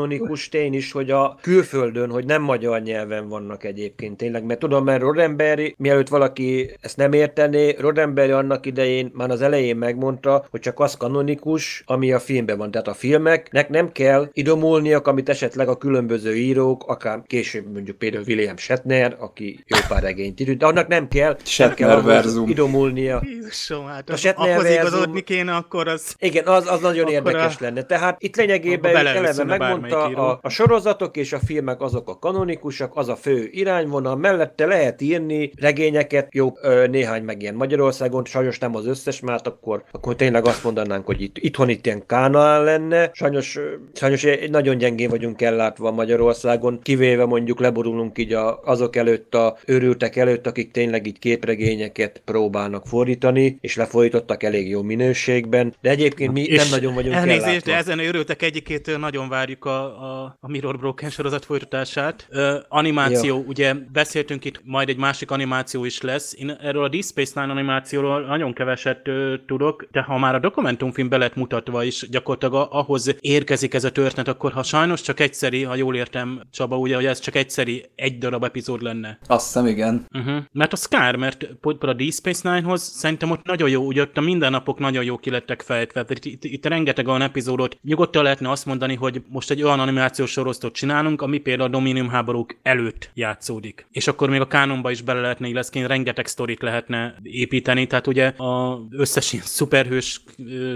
tény is, hogy a külföldön, hogy nem magyar nyelven vannak egyébként tényleg, mert tudom, mert Roddenberry, mielőtt valaki ezt nem értené, Roddenberry annak idején már az elején megmondta, hogy csak az kanonikus, ami a filmben van. Tehát a filmeknek nem kell idomulniak, amit esetleg a különböző írók, akár később mondjuk például William Shatner, aki jó pár regényt írt, de annak nem kell, Shatner nem kell verzum. idomulnia. Jézusom, hát A Shatner ahhoz igazodni kéne, akkor az... Igen, az, az nagyon Akkor érdekes a- lenne. Tehát itt lényegében eleve megmondta, író. a, a sorozatok és a filmek azok a kanonikusak, az a fő irányvonal, mellette lehet írni regényeket, jó, néhány meg ilyen Magyarországon, sajnos nem az összes, mert akkor, akkor tényleg azt mondanánk, hogy itt, itthon itt ilyen kánaán lenne. Sajnos, sajnos nagyon gyengén vagyunk ellátva Magyarországon, kivéve mondjuk leborulunk így a, azok előtt, a őrültek előtt, akik tényleg így képregényeket próbálnak fordítani, és lefordítottak elég jó minőségben, de egyébként mi nem nagyon vagyunk Elnézést, ellátva. de ezen őrültek egyikétől nagyon várjuk a, a, a Mirror Broken sorozat folytatását. Ö, animáció, Ja. ugye beszéltünk itt, majd egy másik animáció is lesz. Én erről a Deep Space Nine animációról nagyon keveset ö, tudok, de ha már a dokumentumfilm be lett mutatva is, gyakorlatilag a- ahhoz érkezik ez a történet, akkor ha sajnos csak egyszeri, ha jól értem Csaba, ugye, hogy ez csak egyszeri egy darab epizód lenne. Azt hiszem, igen. Uh-huh. Mert az kár, mert a Deep Space Nine-hoz szerintem ott nagyon jó, ugye ott a mindennapok nagyon jó ki lettek fejtve. Itt, itt, itt rengeteg olyan epizódot nyugodtan lehetne azt mondani, hogy most egy olyan animációs sorozatot csinálunk, ami például a Dominium háborúk előtt játszódik. És akkor még a kánonba is bele lehetne illeszkedni, rengeteg sztorit lehetne építeni. Tehát ugye a összes ilyen szuperhős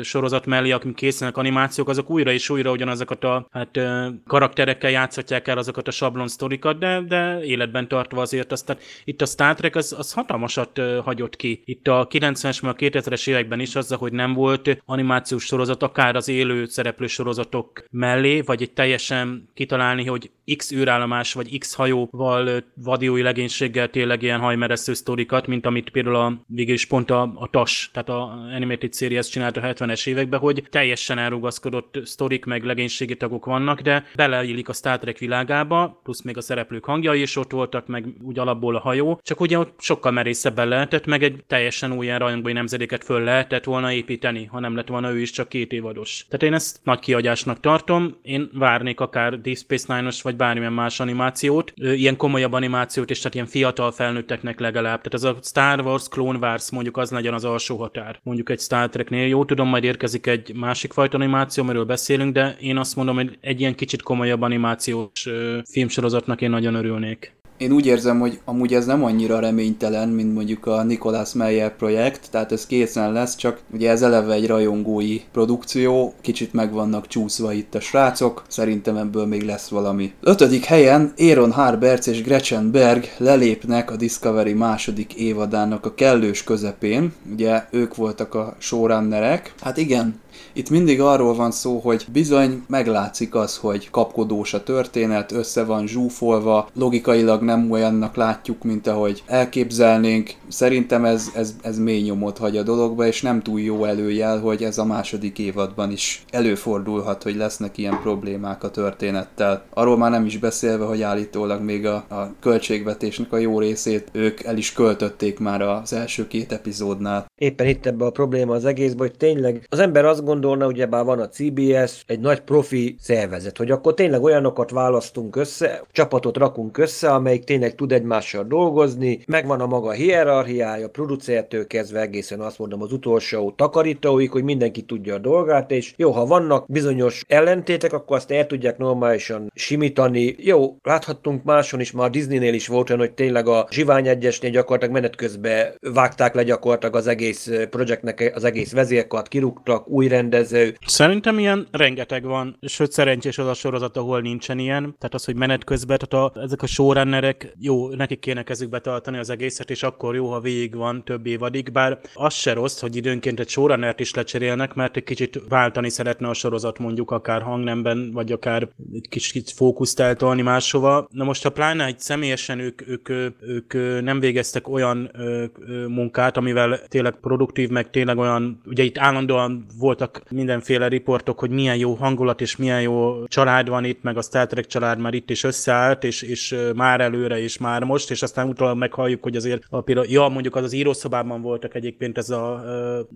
sorozat mellé, akik készülnek animációk, azok újra és újra ugyanazokat a hát, karakterekkel játszhatják el azokat a sablon sztorikat, de, de életben tartva azért. Aztán itt a Star Trek az, az hatalmasat hagyott ki. Itt a 90-es, meg a 2000-es években is azzal, hogy nem volt animációs sorozat, akár az élő szereplő sorozatok mellé, vagy egy teljesen kitalálni, hogy X űrállomás, vagy X hajóval, vadiói legénységgel tényleg ilyen hajmeresztő sztorikat, mint amit például a, végül is pont a, a TAS, tehát a Animated Series csinált a 70-es években, hogy teljesen elrugaszkodott sztorik, meg legénységi tagok vannak, de beleillik a Star Trek világába, plusz még a szereplők hangjai is ott voltak, meg úgy alapból a hajó, csak ugye ott sokkal merészebben lehetett, meg egy teljesen új ilyen rajongói nemzedéket föl lehetett volna építeni, ha nem lett volna ő is csak két évados. Tehát én ezt nagy kiagyásnak tartom, én várnék akár Deep Space Nine-os, vagy bármilyen más animációt, ilyen komolyabb animációt, és tehát ilyen fiatal felnőtteknek legalább. Tehát az a Star Wars, Clone Wars mondjuk az legyen az alsó határ. Mondjuk egy Star Treknél jó, tudom, majd érkezik egy másik fajta animáció, amiről beszélünk, de én azt mondom, hogy egy ilyen kicsit komolyabb animációs filmsorozatnak én nagyon örülnék. Én úgy érzem, hogy amúgy ez nem annyira reménytelen, mint mondjuk a Nicolas Meyer projekt, tehát ez készen lesz, csak ugye ez eleve egy rajongói produkció, kicsit meg vannak csúszva itt a srácok, szerintem ebből még lesz valami. Ötödik helyen Aaron Harberts és Gretchen Berg lelépnek a Discovery második évadának a kellős közepén, ugye ők voltak a showrunnerek. Hát igen, itt mindig arról van szó, hogy bizony meglátszik az, hogy kapkodós a történet, össze van zsúfolva, logikailag nem olyannak látjuk, mint ahogy elképzelnénk. Szerintem ez, ez, ez mély nyomot hagy a dologba, és nem túl jó előjel, hogy ez a második évadban is előfordulhat, hogy lesznek ilyen problémák a történettel. Arról már nem is beszélve, hogy állítólag még a, a költségvetésnek a jó részét ők el is költötték már az első két epizódnál. Éppen itt ebbe a probléma az egészben, hogy tényleg az ember azt gondolna, hogy bár van a CBS, egy nagy profi szervezet, hogy akkor tényleg olyanokat választunk össze, csapatot rakunk össze, amelyik tényleg tud egymással dolgozni, megvan a maga hierarchiája, producertől kezdve egészen azt mondom az utolsó takarítóig, hogy mindenki tudja a dolgát, és jó, ha vannak bizonyos ellentétek, akkor azt el tudják normálisan simítani. Jó, láthattunk máson is, már Disneynél is volt olyan, hogy tényleg a Zsivány egyesnél gyakorlatilag menet közben vágták le gyakorlatilag az egész projektnek az egész vezérkart, kirúgtak, új rendező. Szerintem ilyen rengeteg van, sőt szerencsés az a sorozat, ahol nincsen ilyen. Tehát az, hogy menet közben, tehát a, ezek a showrunnerek jó, nekik kéne kezükbe tartani az egészet, és akkor jó, ha végig van több évadig, bár az se rossz, hogy időnként egy showrunnert is lecserélnek, mert egy kicsit váltani szeretne a sorozat mondjuk akár hangnemben, vagy akár egy kicsit fókuszt eltolni máshova. Na most, ha pláne egy személyesen ők, ők, ők nem végeztek olyan ö, ö, munkát, amivel tényleg produktív, meg tényleg olyan, ugye itt állandóan voltak mindenféle riportok, hogy milyen jó hangulat és milyen jó család van itt, meg a Star Trek család már itt is összeállt, és, és már előre, és már most, és aztán utólag meghalljuk, hogy azért a például, ja, mondjuk az az írószobában voltak egyébként ez a,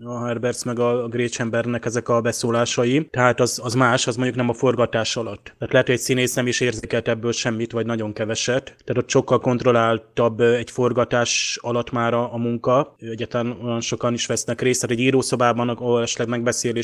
a Herberts meg a Grécsembernek ezek a beszólásai, tehát az, az más, az mondjuk nem a forgatás alatt. Tehát lehet, hogy egy színész nem is érzékelt ebből semmit, vagy nagyon keveset. Tehát ott sokkal kontrolláltabb egy forgatás alatt már a, a munka. Egyáltalán olyan sokan is vesznek részt, tehát egy írószobában, ahol esetleg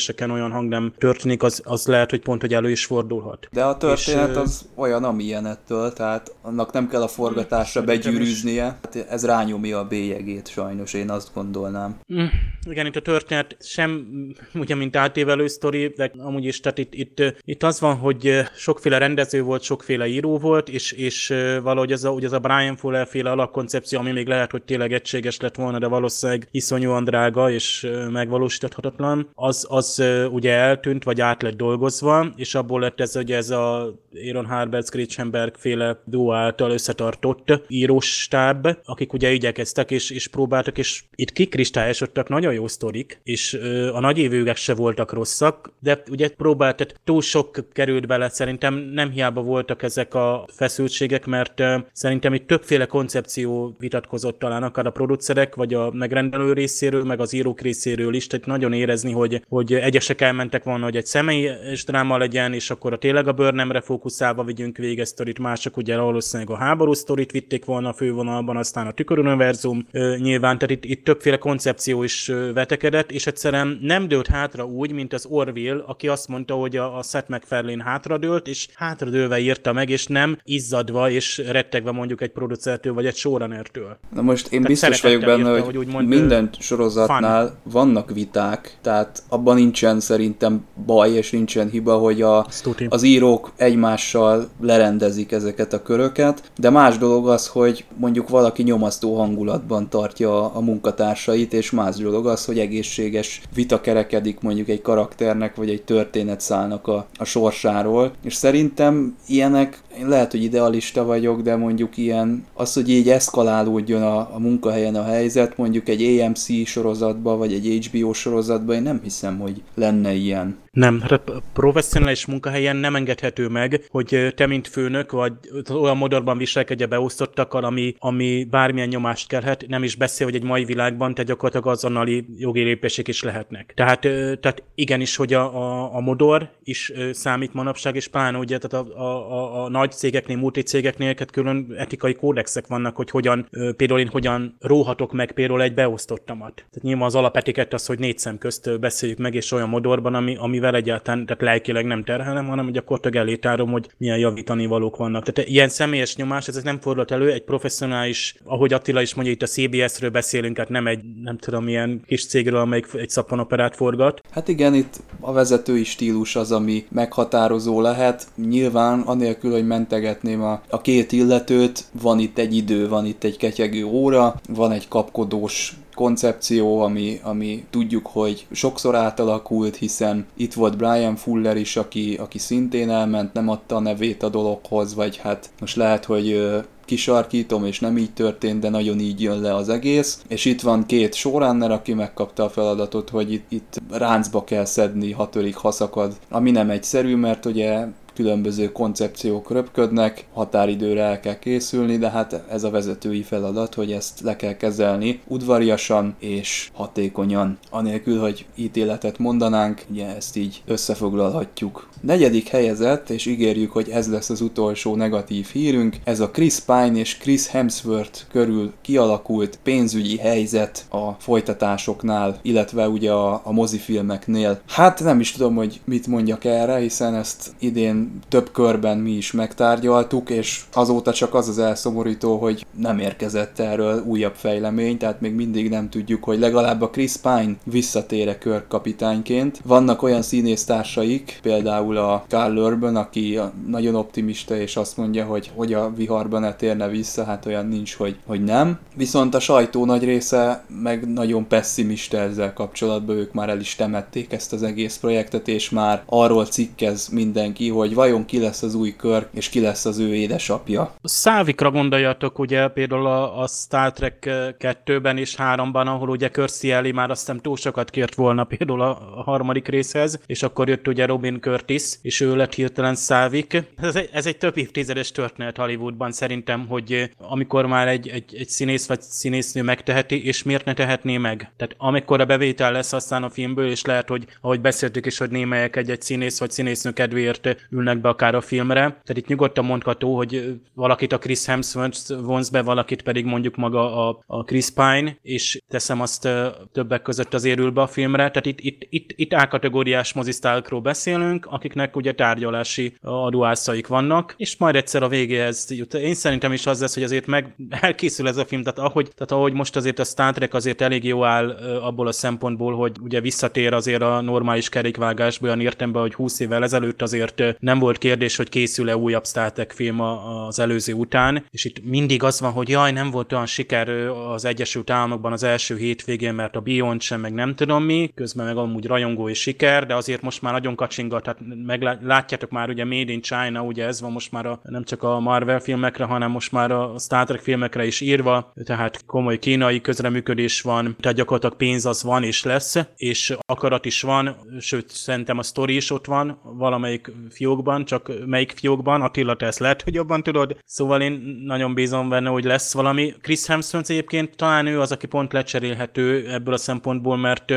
megbeszéléseken olyan hang nem történik, az, az lehet, hogy pont, hogy elő is fordulhat. De a történet és, az olyan, amilyen ettől, tehát annak nem kell a forgatásra begyűrűznie. Hát ez rányomja a bélyegét sajnos, én azt gondolnám. Mm, igen, itt a történet sem, ugye, mint átévelő sztori, de amúgy is, tehát itt, itt, itt az van, hogy sokféle rendező volt, sokféle író volt, és, és valahogy az a, ugye az a Brian Fuller féle alapkoncepció, ami még lehet, hogy tényleg egységes lett volna, de valószínűleg iszonyúan drága és megvalósíthatatlan, az, az ugye eltűnt, vagy át lett dolgozva, és abból lett ez, hogy ez a Aaron Harbert, Gretchenberg féle duo által összetartott írós-stáb, akik ugye igyekeztek és, és próbáltak, és itt kikristályosodtak nagyon jó sztorik, és ö, a nagy évőgek se voltak rosszak, de ugye próbáltak, túl sok került bele, szerintem nem hiába voltak ezek a feszültségek, mert ö, szerintem itt többféle koncepció vitatkozott talán akár a producerek, vagy a megrendelő részéről, meg az írók részéről is, tehát nagyon érezni, hogy, hogy egyesek elmentek volna, hogy egy személyes dráma legyen, és akkor a tényleg a bőrnemre fókuszálva vigyünk vége sztorit, mások ugye valószínűleg a háború sztorit vitték volna a fővonalban, aztán a tüköruniverzum nyilván, tehát itt, itt többféle koncepció is vetekedett, és egyszerűen nem dőlt hátra úgy, mint az Orville, aki azt mondta, hogy a, a Seth MacFarlane hátradőlt, és hátradőlve írta meg, és nem izzadva és rettegve mondjuk egy producertől vagy egy showrunnertől. Na most én tehát biztos vagyok benne, írta, hogy, hogy mond, minden sorozatnál fun. vannak viták, tehát abban nincsen szerintem baj, és nincsen hiba, hogy a, az írók egymással lerendezik ezeket a köröket, de más dolog az, hogy mondjuk valaki nyomasztó hangulatban tartja a munkatársait, és más dolog az, hogy egészséges vita kerekedik mondjuk egy karakternek, vagy egy történetszálnak a, a sorsáról, és szerintem ilyenek, én lehet, hogy idealista vagyok, de mondjuk ilyen, az, hogy így eszkalálódjon a, a munkahelyen a helyzet, mondjuk egy AMC sorozatba, vagy egy HBO sorozatba, én nem hiszem, hogy lenne ilyen. Nem, hát a professzionális munkahelyen nem engedhető meg, hogy te, mint főnök, vagy olyan modorban viselkedje beosztottakkal, ami, ami bármilyen nyomást kelhet, nem is beszél, hogy egy mai világban te gyakorlatilag azonnali jogi lépések is lehetnek. Tehát, tehát igenis, hogy a, a, a modor is számít manapság, és pláne ugye tehát a, a, a, a nagy cégeknél, multicégeknél külön etikai kódexek vannak, hogy hogyan, például én hogyan róhatok meg például egy beosztottamat. Tehát nyilván az alapetiket az, hogy négy szem közt beszéljük meg, és olyan modorban, ami, amivel amivel egyáltalán, tehát lelkileg nem terhelem, hanem gyakorlatilag elétárom, hogy milyen javítani valók vannak. Tehát ilyen személyes nyomás, ez nem fordult elő, egy professzionális, ahogy Attila is mondja, itt a CBS-ről beszélünk, hát nem egy, nem tudom, ilyen kis cégről, amelyik egy szappanoperát forgat. Hát igen, itt a vezetői stílus az, ami meghatározó lehet. Nyilván, anélkül, hogy mentegetném a, a két illetőt, van itt egy idő, van itt egy ketyegő óra, van egy kapkodós koncepció, ami, ami tudjuk, hogy sokszor átalakult, hiszen itt volt Brian Fuller is, aki, aki szintén elment, nem adta a nevét a dologhoz, vagy hát most lehet, hogy kisarkítom, és nem így történt, de nagyon így jön le az egész. És itt van két showrunner, aki megkapta a feladatot, hogy itt, itt ráncba kell szedni hatodik haszakad, ami nem egyszerű, mert ugye különböző koncepciók röpködnek, határidőre el kell készülni, de hát ez a vezetői feladat, hogy ezt le kell kezelni udvariasan és hatékonyan, anélkül, hogy ítéletet mondanánk, ugye ezt így összefoglalhatjuk. Negyedik helyezett, és ígérjük, hogy ez lesz az utolsó negatív hírünk, ez a Chris Pine és Chris Hemsworth körül kialakult pénzügyi helyzet a folytatásoknál, illetve ugye a, a mozifilmeknél. Hát nem is tudom, hogy mit mondjak erre, hiszen ezt idén több körben mi is megtárgyaltuk, és azóta csak az az elszomorító, hogy nem érkezett erről újabb fejlemény, tehát még mindig nem tudjuk, hogy legalább a Chris Pine visszatére körkapitányként. Vannak olyan színésztársaik, például a Carl Urban, aki nagyon optimista, és azt mondja, hogy hogy a viharban ne térne vissza, hát olyan nincs, hogy, hogy nem. Viszont a sajtó nagy része meg nagyon pessimista ezzel kapcsolatban, ők már el is temették ezt az egész projektet, és már arról cikkez mindenki, hogy vajon ki lesz az új kör, és ki lesz az ő édesapja. Szávikra gondoljatok, ugye például a, a Star Trek 2-ben és 3-ban, ahol ugye Alley már azt hiszem túl sokat kért volna például a, a harmadik részhez, és akkor jött ugye Robin Curtis, és ő lett hirtelen Szávik. Ez egy, ez egy több évtizedes történet Hollywoodban szerintem, hogy amikor már egy, egy, egy színész vagy színésznő megteheti, és miért ne tehetné meg? Tehát amikor a bevétel lesz aztán a filmből, és lehet, hogy ahogy beszéltük is, hogy némelyek egy-egy színész vagy színésznő kedvéért ülnek be akár a filmre. Tehát itt nyugodtan mondható, hogy valakit a Chris Hemsworth vonz be, valakit pedig mondjuk maga a, a Chris Pine, és teszem azt többek között az érül be a filmre. Tehát itt, itt, itt, itt A-kategóriás mozisztálkról beszélünk, akiknek ugye tárgyalási adóászaik vannak, és majd egyszer a végéhez jut. Én szerintem is az lesz, hogy azért meg elkészül ez a film, tehát ahogy, tehát ahogy most azért a Star Trek azért elég jó áll abból a szempontból, hogy ugye visszatér azért a normális kerékvágásba olyan értemben, hogy 20 évvel ezelőtt azért nem volt kérdés, hogy készül-e újabb Star Trek film az előző után, és itt mindig az van, hogy jaj, nem volt olyan siker az Egyesült Államokban az első hétvégén, mert a Beyond sem, meg nem tudom mi, közben meg amúgy rajongó és siker, de azért most már nagyon kacsingat, tehát meglátjátok már ugye Made in China, ugye ez van most már a, nem csak a Marvel filmekre, hanem most már a Star Trek filmekre is írva, tehát komoly kínai közreműködés van, tehát gyakorlatilag pénz az van és lesz, és akarat is van, sőt szerintem a sztori is ott van valamelyik fiókban, csak melyik fiókban, Attila, te ezt lehet, hogy jobban tudod, szóval én nagyon bízom benne, hogy lesz valami. Chris Hemsworth egyébként talán ő az, aki pont lecserélhető ebből a szempontból, mert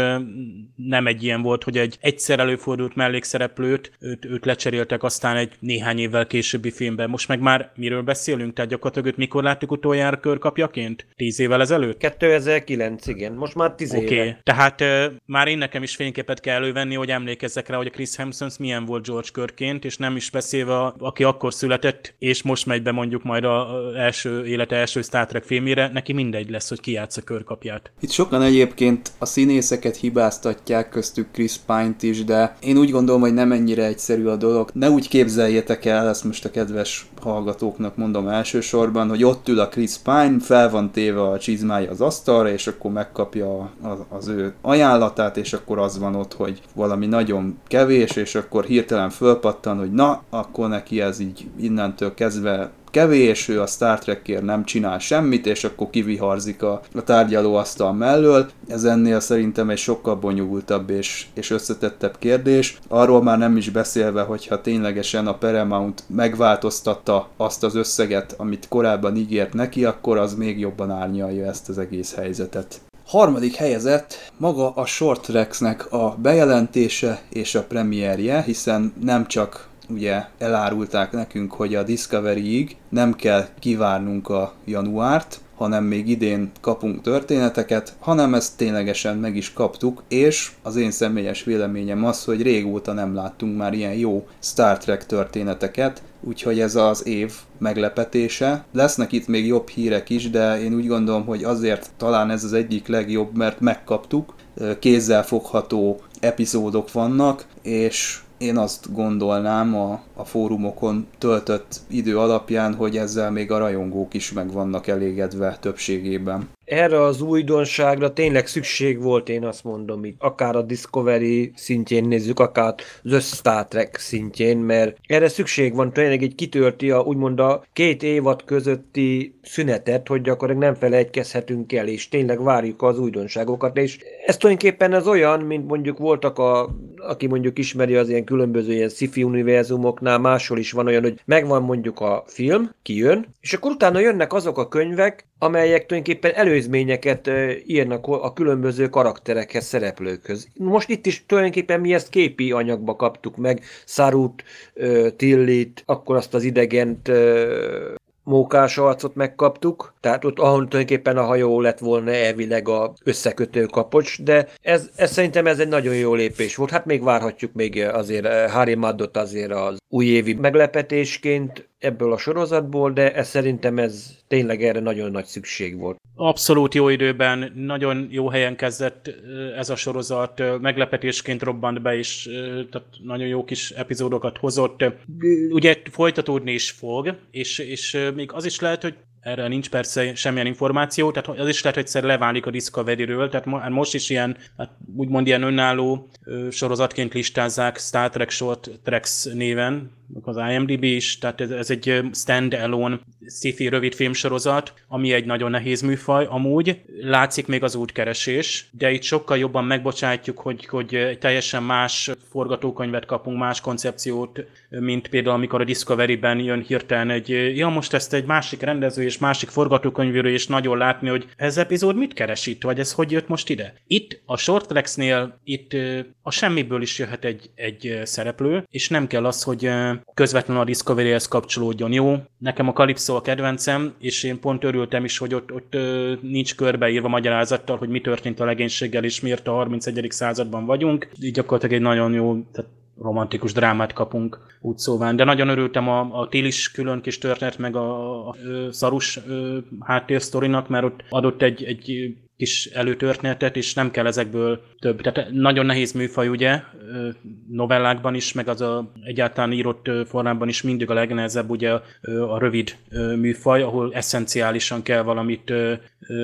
nem egy ilyen volt, hogy egy egyszer előfordult mellékszereplőt, őt, őt lecseréltek aztán egy néhány évvel későbbi filmben. Most meg már miről beszélünk? Tehát gyakorlatilag őt mikor láttuk utoljára körkapjaként? Tíz évvel ezelőtt? 2009, igen. Most már tíz Oké, éve. tehát uh, már én nekem is fényképet kell elővenni, hogy emlékezzek rá, hogy a Chris Hemsworth milyen volt George körként, és nem is beszélve, a, aki akkor született, és most megy be mondjuk majd a első élete első Star Trek filmére, neki mindegy lesz, hogy ki a körkapját. Itt sokan egyébként a színészeket hibáztatják, köztük Chris Pine-t is, de én úgy gondolom, hogy nem ennyire egyszerű a dolog. Ne úgy képzeljétek el, ezt most a kedves hallgatóknak mondom elsősorban, hogy ott ül a Chris Pine, fel van téve a csizmája az asztalra, és akkor megkapja az, az ő ajánlatát, és akkor az van ott, hogy valami nagyon kevés, és akkor hirtelen fölpattan, hogy na, akkor neki ez így innentől kezdve kevés, ő a Star Trekért nem csinál semmit, és akkor kiviharzik a, a tárgyalóasztal mellől. Ez ennél szerintem egy sokkal bonyolultabb és, és összetettebb kérdés. Arról már nem is beszélve, hogyha ténylegesen a Paramount megváltoztatta azt az összeget, amit korábban ígért neki, akkor az még jobban árnyalja ezt az egész helyzetet. Harmadik helyezett maga a Short Tracks-nek a bejelentése és a premierje, hiszen nem csak ugye elárulták nekünk, hogy a Discovery-ig nem kell kivárnunk a januárt, hanem még idén kapunk történeteket, hanem ezt ténylegesen meg is kaptuk, és az én személyes véleményem az, hogy régóta nem láttunk már ilyen jó Star Trek történeteket, úgyhogy ez az év meglepetése. Lesznek itt még jobb hírek is, de én úgy gondolom, hogy azért talán ez az egyik legjobb, mert megkaptuk, kézzel fogható epizódok vannak, és én azt gondolnám a, a fórumokon töltött idő alapján, hogy ezzel még a rajongók is meg vannak elégedve többségében erre az újdonságra tényleg szükség volt, én azt mondom itt, akár a Discovery szintjén nézzük, akár az Star Trek szintjén, mert erre szükség van, tényleg egy kitölti a, úgymond a két évad közötti szünetet, hogy gyakorlatilag nem felejtkezhetünk el, és tényleg várjuk az újdonságokat, és ez tulajdonképpen az olyan, mint mondjuk voltak a, aki mondjuk ismeri az ilyen különböző ilyen sci-fi univerzumoknál, máshol is van olyan, hogy megvan mondjuk a film, kijön, és akkor utána jönnek azok a könyvek, amelyek tulajdonképpen előzményeket írnak a különböző karakterekhez, szereplőkhöz. Most itt is tulajdonképpen mi ezt képi anyagba kaptuk meg, Sarut, Tillit, akkor azt az idegent, mókás arcot megkaptuk, tehát ott ahol tulajdonképpen a hajó lett volna elvileg a összekötő kapocs, de ez, ez szerintem ez egy nagyon jó lépés volt. Hát még várhatjuk még azért Harry Maddot azért az újévi meglepetésként ebből a sorozatból, de ez szerintem ez tényleg erre nagyon nagy szükség volt. Abszolút jó időben, nagyon jó helyen kezdett ez a sorozat, meglepetésként robbant be, és tehát nagyon jó kis epizódokat hozott. Ugye folytatódni is fog, és, és még az is lehet, hogy erre nincs persze semmilyen információ, tehát az is lehet, hogy egyszer leválik a Discovery-ről, tehát hát most is ilyen, hát úgymond ilyen önálló sorozatként listázzák Star Trek Short Tracks néven, az IMDb is, tehát ez, ez egy stand-alone sci-fi rövid filmsorozat, ami egy nagyon nehéz műfaj amúgy. Látszik még az útkeresés, de itt sokkal jobban megbocsátjuk, hogy, hogy teljesen más forgatókönyvet kapunk, más koncepciót, mint például amikor a Discovery-ben jön hirtelen egy, ja most ezt egy másik rendező és másik forgatókönyvűrő, és nagyon látni, hogy ez epizód mit keres itt, vagy ez hogy jött most ide. Itt a Short Tracks-nél itt a semmiből is jöhet egy, egy szereplő, és nem kell az, hogy közvetlenül a Discovery-hez kapcsolódjon. Jó, nekem a Calypso a kedvencem, és én pont örültem is, hogy ott, ott nincs körbeírva magyarázattal, hogy mi történt a legénységgel, és miért a 31. században vagyunk. Így gyakorlatilag egy nagyon jó, tehát romantikus drámát kapunk úgy szóván. De nagyon örültem a, a Tilis külön kis történet, meg a, a, a szarus háttérsztorinak, mert ott adott egy, egy kis előtörténetet, és nem kell ezekből több. Tehát nagyon nehéz műfaj, ugye, novellákban is, meg az a egyáltalán írott formában is mindig a legnehezebb ugye a rövid műfaj, ahol eszenciálisan kell valamit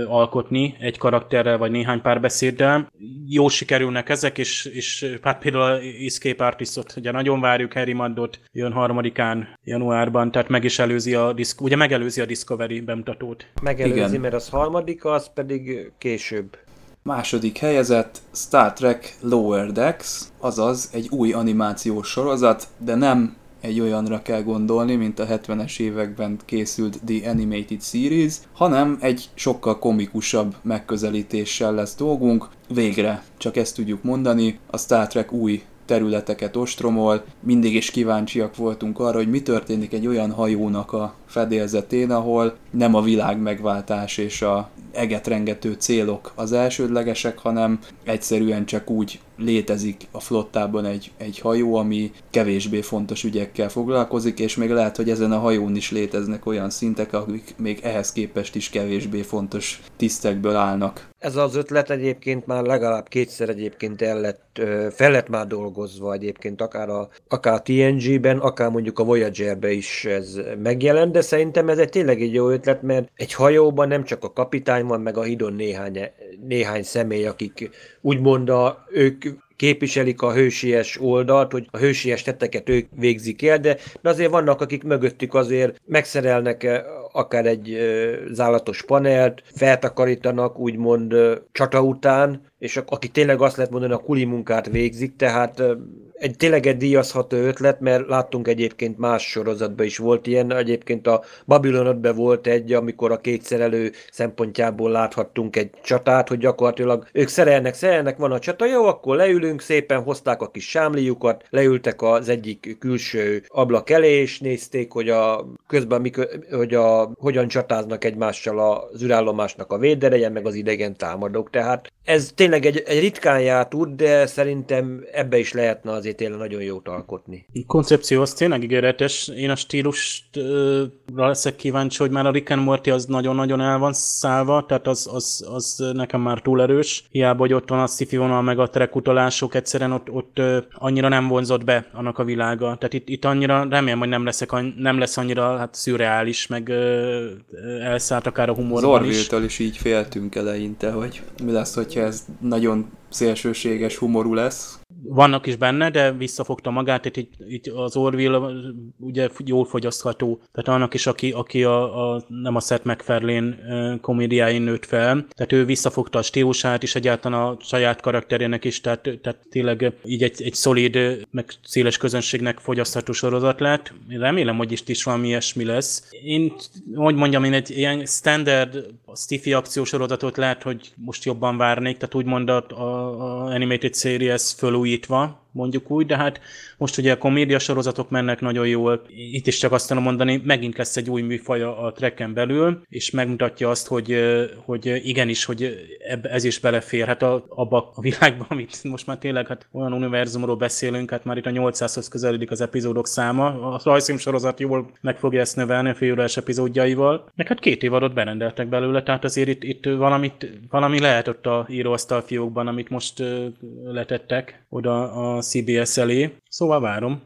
alkotni egy karakterrel, vagy néhány pár beszéddel. Jó sikerülnek ezek, és, és hát például Escape Artistot, ugye nagyon várjuk, Harry Maddot jön harmadikán januárban, tehát meg is előzi a, ugye megelőzi a Discovery bemutatót. Megelőzi, Igen. mert az harmadik, az pedig később. Második helyezett Star Trek Lower Decks, azaz egy új animációs sorozat, de nem egy olyanra kell gondolni, mint a 70-es években készült The Animated Series, hanem egy sokkal komikusabb megközelítéssel lesz dolgunk. Végre, csak ezt tudjuk mondani, a Star Trek új területeket ostromol, mindig is kíváncsiak voltunk arra, hogy mi történik egy olyan hajónak a fedélzetén, ahol nem a világ megváltás és a egetrengető célok az elsődlegesek, hanem egyszerűen csak úgy létezik a flottában egy, egy hajó, ami kevésbé fontos ügyekkel foglalkozik, és még lehet, hogy ezen a hajón is léteznek olyan szintek, akik még ehhez képest is kevésbé fontos tisztekből állnak. Ez az ötlet egyébként már legalább kétszer egyébként el lett, fel lett már dolgozva egyébként, akár a, akár a TNG-ben, akár mondjuk a Voyager-ben is ez megjelent, de szerintem ez egy tényleg egy jó ötlet, mert egy hajóban nem csak a kapitány van, meg a hidon néhány, néhány személy, akik úgymond a, ők képviselik a hősies oldalt, hogy a hősies tetteket ők végzik el, de, de azért vannak, akik mögöttük azért megszerelnek akár egy zálatos panelt, feltakarítanak úgymond csata után, és aki tényleg azt lehet mondani, a kuli munkát végzik, tehát egy tényleg egy díjazható ötlet, mert láttunk egyébként más sorozatban is volt ilyen, egyébként a Babylon volt egy, amikor a két szerelő szempontjából láthattunk egy csatát, hogy gyakorlatilag ők szerelnek, szerelnek, van a csata, jó, akkor leülünk, szépen hozták a kis sámliukat, leültek az egyik külső ablak elé, és nézték, hogy a közben mikor, hogy a, hogyan csatáznak egymással az űrállomásnak a védereje, meg az idegen támadók. Tehát ez tényleg egy, egy ritkán járt út, de szerintem ebbe is lehetne az azért tényleg nagyon jót alkotni. A koncepció az tényleg ígéretes. Én a stílusra leszek kíváncsi, hogy már a Rick and Morty az nagyon-nagyon el van szállva, tehát az, az, az nekem már túl erős. Hiába, hogy ott van a sci vonal, meg a track utalások, egyszerűen ott, ott annyira nem vonzott be annak a világa. Tehát itt, itt annyira, remélem, hogy nem, leszek, nem lesz annyira hát szürreális, meg elszállt akár a humorban is. is így féltünk eleinte, hogy mi lesz, hogyha ez nagyon szélsőséges humorú lesz. Vannak is benne, de visszafogta magát, tehát itt, itt az Orville ugye jól fogyasztható, tehát annak is, aki, aki a, a, nem a Seth MacFarlane komédiáin nőtt fel, tehát ő visszafogta a stílusát is egyáltalán a saját karakterének is, tehát, tehát tényleg így egy, egy szolid, meg széles közönségnek fogyasztható sorozat lett. Remélem, hogy is, is valami ilyesmi lesz. Én, hogy mondjam, én egy ilyen standard stiffy akciósorozatot lehet, hogy most jobban várnék, tehát úgymond a, a, a Animated Series fölújítva, mondjuk úgy, de hát most ugye a komédia sorozatok mennek nagyon jól. Itt is csak azt tudom mondani, megint lesz egy új műfaj a trekken belül, és megmutatja azt, hogy, hogy igenis, hogy ez is beleférhet abba a világba, amit most már tényleg hát olyan univerzumról beszélünk, hát már itt a 800-hoz közelődik az epizódok száma. A rajzfilm sorozat jól meg fogja ezt növelni a félórás epizódjaival. Meg hát két évadot berendeltek belőle, tehát azért itt, itt valamit, valami lehet ott a íróasztal fiókban, amit most letettek oda a CBS elé. Szóval várom.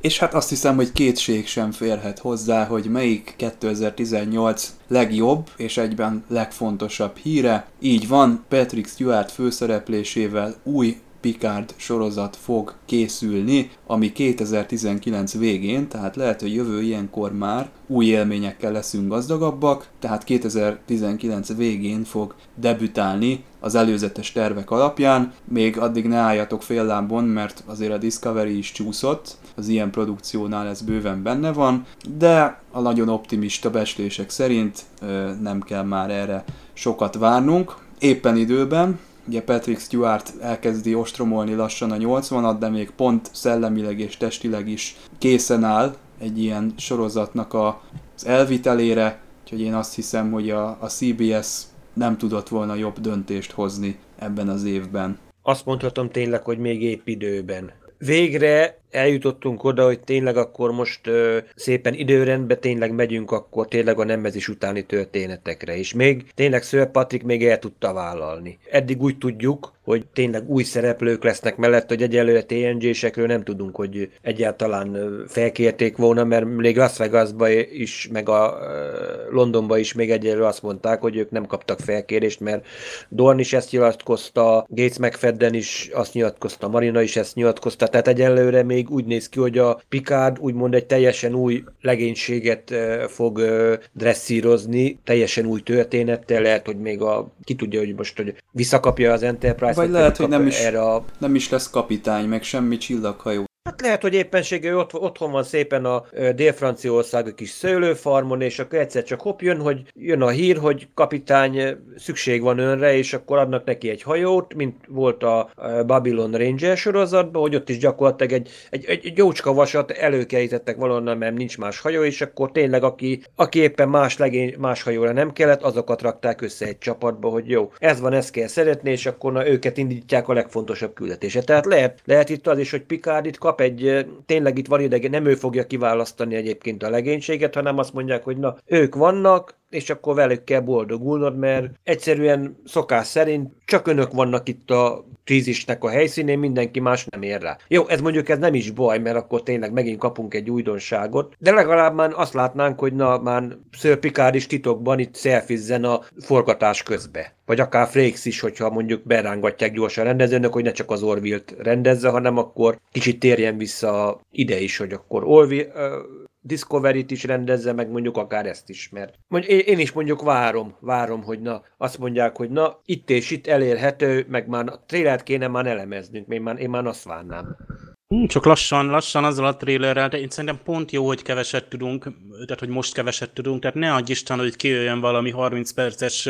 És hát azt hiszem, hogy kétség sem férhet hozzá, hogy melyik 2018 legjobb és egyben legfontosabb híre. Így van, Patrick Stewart főszereplésével új Picard sorozat fog készülni, ami 2019 végén, tehát lehet, hogy jövő ilyenkor már új élményekkel leszünk gazdagabbak, tehát 2019 végén fog debütálni az előzetes tervek alapján. Még addig ne álljatok fél lábon, mert azért a Discovery is csúszott, az ilyen produkciónál ez bőven benne van, de a nagyon optimista beslések szerint nem kell már erre sokat várnunk. Éppen időben, Ugye Patrick Stewart elkezdi ostromolni lassan a 80-at, de még pont szellemileg és testileg is készen áll egy ilyen sorozatnak a, az elvitelére, úgyhogy én azt hiszem, hogy a, a CBS nem tudott volna jobb döntést hozni ebben az évben. Azt mondhatom tényleg, hogy még épp időben. Végre eljutottunk oda, hogy tényleg akkor most ö, szépen időrendbe tényleg megyünk akkor tényleg a nemezés utáni történetekre, és még tényleg Sir Patrick még el tudta vállalni. Eddig úgy tudjuk, hogy tényleg új szereplők lesznek mellett, hogy egyelőre TNG-sekről nem tudunk, hogy egyáltalán felkérték volna, mert még Las Vegasba is, meg a Londonba is még egyelőre azt mondták, hogy ők nem kaptak felkérést, mert Dorn is ezt nyilatkozta, Gates McFadden is azt nyilatkozta, Marina is ezt nyilatkozta, tehát egyelőre még még úgy néz ki, hogy a Picard úgymond egy teljesen új legénységet fog dresszírozni, teljesen új történettel, lehet, hogy még a, ki tudja, hogy most hogy visszakapja az Enterprise. Vagy lehet, hogy nem is, erre a... nem is lesz kapitány, meg semmi csillaghajó. Hát lehet, hogy éppenséggel ott, otthon van szépen a Dél-Franciaország a kis szőlőfarmon, és akkor egyszer csak hopp jön, hogy jön a hír, hogy kapitány szükség van önre, és akkor adnak neki egy hajót, mint volt a Babylon Ranger sorozatban, hogy ott is gyakorlatilag egy, egy, egy jócska vasat előkerítettek valonnan, mert nincs más hajó, és akkor tényleg aki, aki éppen más, legény, más hajóra nem kellett, azokat rakták össze egy csapatba, hogy jó, ez van, ezt kell szeretni, és akkor na, őket indítják a legfontosabb küldetése. Tehát lehet, lehet itt az is, hogy Picard itt kap egy, tényleg itt van idegen, nem ő fogja kiválasztani egyébként a legénységet, hanem azt mondják, hogy na, ők vannak, és akkor velük kell boldogulnod, mert egyszerűen szokás szerint csak önök vannak itt a krízisnek a helyszínén, mindenki más nem ér rá. Jó, ez mondjuk ez nem is baj, mert akkor tényleg megint kapunk egy újdonságot, de legalább már azt látnánk, hogy na, már Sir Picard is titokban itt szelfizzen a forgatás közbe. Vagy akár Frakes is, hogyha mondjuk berángatják gyorsan rendezőnek, hogy ne csak az Orville-t rendezze, hanem akkor kicsit térjen vissza ide is, hogy akkor Orville, Discovery-t is rendezze, meg mondjuk akár ezt is, mert mondjuk én is mondjuk várom, várom, hogy na, azt mondják, hogy na, itt és itt elérhető, meg már a trailert kéne már elemeznünk, én már, én már azt várnám. Csak lassan, lassan azzal a trailerrel, de én szerintem pont jó, hogy keveset tudunk, tehát hogy most keveset tudunk, tehát ne adj Isten, hogy kijöjjön valami 30 perces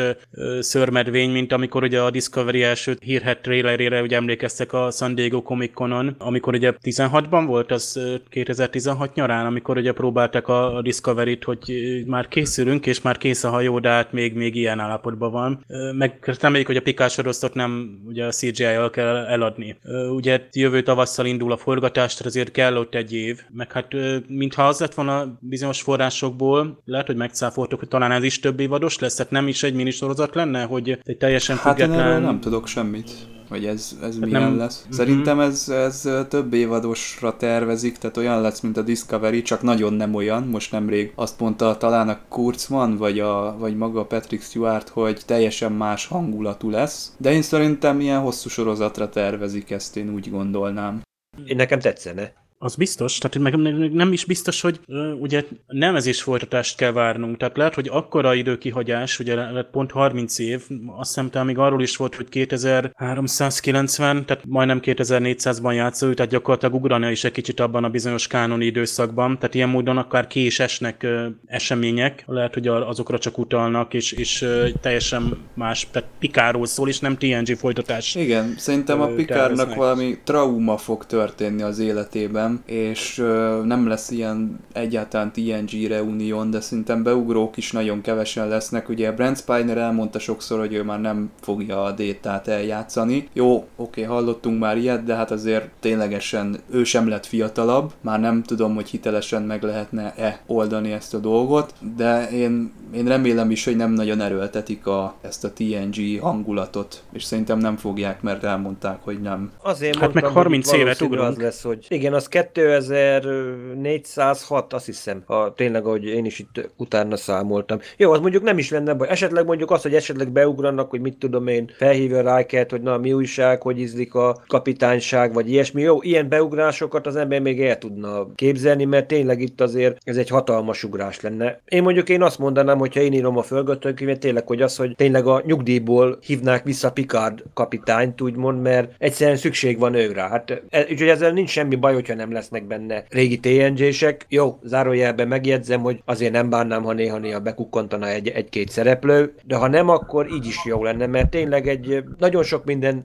szörmedvény, mint amikor ugye a Discovery első hírhet trailerére, ugye emlékeztek a San Diego Comic amikor ugye 16-ban volt, az 2016 nyarán, amikor ugye próbáltak a Discovery-t, hogy már készülünk, és már kész a hajó, de hát még, még ilyen állapotban van. Meg reméljük, hogy a Pikás nem ugye a CGI-jal kell eladni. Ugye jövő tavasszal indul a forgatást, tehát azért kell ott egy év. Meg hát mintha az lett volna bizonyos forrásokból, lehet, hogy megcáfoltok, hogy talán ez is több évados lesz, tehát nem is egy minisorozat lenne, hogy egy teljesen hát független... Hát nem tudok semmit hogy ez, ez hát milyen nem... lesz. Mhm. Szerintem ez, ez több évadosra tervezik, tehát olyan lesz, mint a Discovery, csak nagyon nem olyan. Most nemrég azt mondta talán a Kurzman, vagy, a, vagy maga Patrick Stewart, hogy teljesen más hangulatú lesz. De én szerintem ilyen hosszú sorozatra tervezik ezt, én úgy gondolnám. Én nekem tetszene. Az biztos, tehát meg, nem is biztos, hogy ugye nevezés folytatást kell várnunk. Tehát lehet, hogy akkora időkihagyás, ugye lehet pont 30 év, azt hiszem, talán még arról is volt, hogy 2390, tehát majdnem 2400-ban játszó, tehát gyakorlatilag ugrania is egy kicsit abban a bizonyos kánoni időszakban. Tehát ilyen módon akár ki is esnek események, lehet, hogy azokra csak utalnak, és, és teljesen más, tehát Pikáról szól, és nem TNG folytatás. Igen, szerintem a Pikárnak valami trauma fog történni az életében, és uh, nem lesz ilyen egyáltalán TNG reunión, de szerintem beugrók is nagyon kevesen lesznek. Ugye Brent Spiner elmondta sokszor, hogy ő már nem fogja a détát eljátszani. Jó, oké, hallottunk már ilyet, de hát azért ténylegesen ő sem lett fiatalabb. Már nem tudom, hogy hitelesen meg lehetne-e oldani ezt a dolgot, de én, én remélem is, hogy nem nagyon erőltetik a, ezt a TNG hangulatot, és szerintem nem fogják, mert elmondták, hogy nem. Azért hát mondtam, meg 30 évet ugrunk. Az lesz, hogy igen, az 2406, azt hiszem, ha tényleg, ahogy én is itt utána számoltam. Jó, az mondjuk nem is lenne baj. Esetleg mondjuk az, hogy esetleg beugranak, hogy mit tudom én, felhívja Rikert, hogy na mi újság, hogy ízlik a kapitányság, vagy ilyesmi. Jó, ilyen beugrásokat az ember még el tudna képzelni, mert tényleg itt azért ez egy hatalmas ugrás lenne. Én mondjuk én azt mondanám, hogyha én írom a forgatókönyvet, tényleg, hogy az, hogy tényleg a nyugdíjból hívnák vissza Picard kapitányt, úgymond, mert egyszerűen szükség van őre. Hát, e, úgyhogy ezzel nincs semmi baj, hogyha nem lesznek benne régi TNG-sek. Jó, zárójelben megjegyzem, hogy azért nem bánnám, ha néha-néha bekukkantana egy, egy-két szereplő, de ha nem, akkor így is jó lenne, mert tényleg egy nagyon sok minden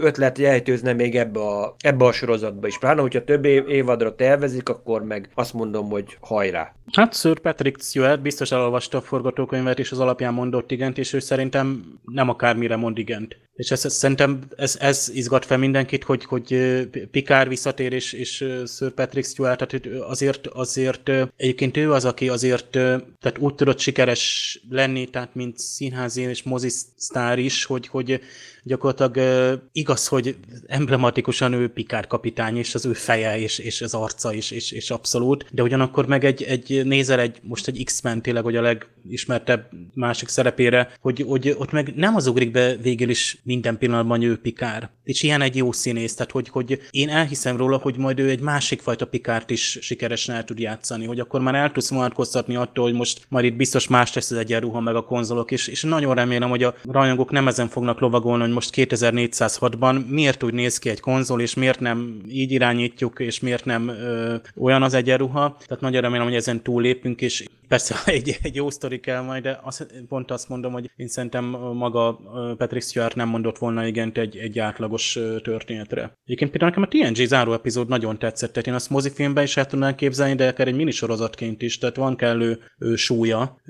ötlet jelentőzne még ebbe a, ebbe a sorozatba is. Pláne, hogyha több év, évadra tervezik, akkor meg azt mondom, hogy hajrá. Hát Sir Patrick Stewart biztos elolvasta a forgatókönyvet, és az alapján mondott igent, és ő szerintem nem akármire mond igent. És ez, ez, szerintem ez, ez izgat fel mindenkit, hogy, hogy Pikár visszatér, és, és Sir Patrick Stewart, tehát azért, azért egyébként ő az, aki azért tehát úgy tudott sikeres lenni, tehát mint színházi és mozisztár is, hogy, hogy gyakorlatilag igaz, hogy emblematikusan ő Pikár kapitány, és az ő feje, és, és az arca is, és, és abszolút, de ugyanakkor meg egy, egy nézel egy, most egy X-Men tényleg, hogy a legismertebb másik szerepére, hogy, hogy ott meg nem az ugrik be végül is minden pillanatban ő Pikár. És ilyen egy jó színész, tehát hogy, hogy én elhiszem róla, hogy majd ő egy másik fajta Pikárt is sikeresen el tud játszani, hogy akkor már el tudsz vonatkoztatni attól, hogy most majd itt biztos más lesz az egyenruha meg a konzolok, és, és nagyon remélem, hogy a rajongók nem ezen fognak lovagolni, hogy most 2406-ban miért úgy néz ki egy konzol, és miért nem így irányítjuk, és miért nem ö, olyan az egyenruha. Tehát nagyon remélem, hogy ezen túlépünk, és persze egy, egy jó sztori kell majd, de azt, pont azt mondom, hogy én szerintem maga Patrick Stewart nem mondott volna igent egy, egy átlagos történetre. Egyébként például nekem a TNG záró epizód nagyon tetszett, tehát én azt mozifilmben is el tudnám képzelni, de akár egy minisorozatként is, tehát van kellő súlya,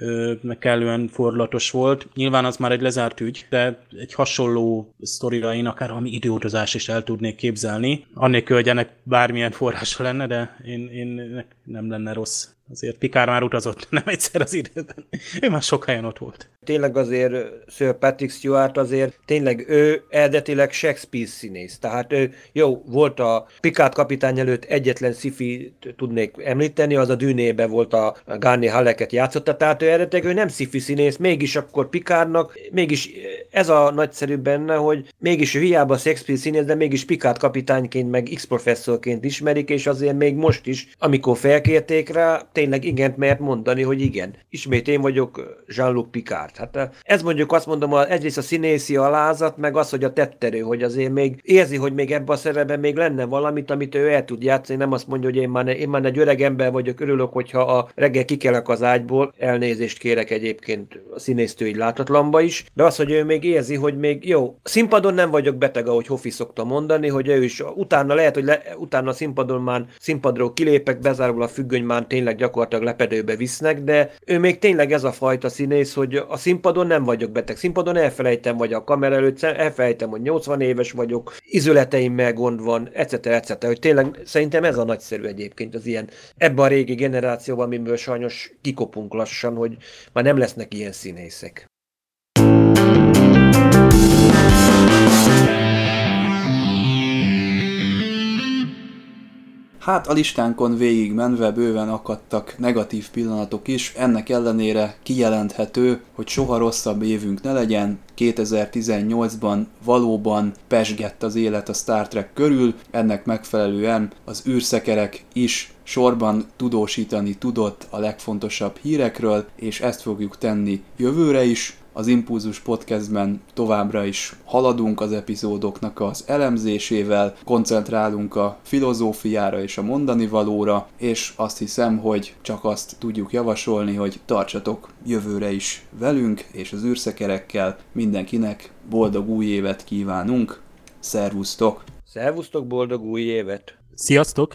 meg kellően forlatos volt. Nyilván az már egy lezárt ügy, de egy hasonló sztorira én akár valami időutazás is el tudnék képzelni. Annélkül, hogy ennek bármilyen forrása lenne, de én, én nem lenne rossz Azért Pikár már utazott nem egyszer az időben. Ő már sok helyen ott volt. Tényleg azért Sir Patrick Stewart azért tényleg ő eredetileg Shakespeare színész. Tehát ő, jó, volt a Pikát kapitány előtt egyetlen sci tudnék említeni, az a dűnébe volt a Garni Halleket játszotta, tehát ő eredetileg ő nem sci színész, mégis akkor Pikárnak, mégis ez a nagyszerű benne, hogy mégis ő hiába Shakespeare színész, de mégis Pikát kapitányként, meg X-professzorként ismerik, és azért még most is, amikor felkérték rá, tényleg igent mert mondani, hogy igen. Ismét én vagyok Jean-Luc Picard. Hát ez mondjuk azt mondom, egyrészt a színészi alázat, meg az, hogy a tetterő, hogy azért még érzi, hogy még ebben a szerepben még lenne valamit, amit ő el tud játszani, nem azt mondja, hogy én már, én már egy öreg ember vagyok, örülök, hogyha a reggel kikelek az ágyból, elnézést kérek egyébként a színésztő így látatlanba is, de az, hogy ő még érzi, hogy még jó, színpadon nem vagyok beteg, ahogy Hofi szokta mondani, hogy ő is utána lehet, hogy le, utána a színpadon már színpadról kilépek, bezárul a függöny, már tényleg gyakorlatilag lepedőbe visznek, de ő még tényleg ez a fajta színész, hogy a színpadon nem vagyok beteg. Színpadon elfelejtem, vagy a kamera előtt elfelejtem, hogy 80 éves vagyok, izületeimmel gond van, etc. etc. Hogy tényleg szerintem ez a nagyszerű egyébként az ilyen, ebben a régi generációban, amiből sajnos kikopunk lassan, hogy már nem lesznek ilyen színészek. Hát a listánkon végig menve bőven akadtak negatív pillanatok is, ennek ellenére kijelenthető, hogy soha rosszabb évünk ne legyen, 2018-ban valóban pesgett az élet a Star Trek körül, ennek megfelelően az űrszekerek is sorban tudósítani tudott a legfontosabb hírekről, és ezt fogjuk tenni jövőre is. Az Impulzus Podcastben továbbra is haladunk az epizódoknak az elemzésével, koncentrálunk a filozófiára és a mondani valóra, és azt hiszem, hogy csak azt tudjuk javasolni, hogy tartsatok jövőre is velünk és az űrszekerekkel. Mindenkinek boldog új évet kívánunk. Szervusztok! Szervusztok, boldog új évet! Sziasztok!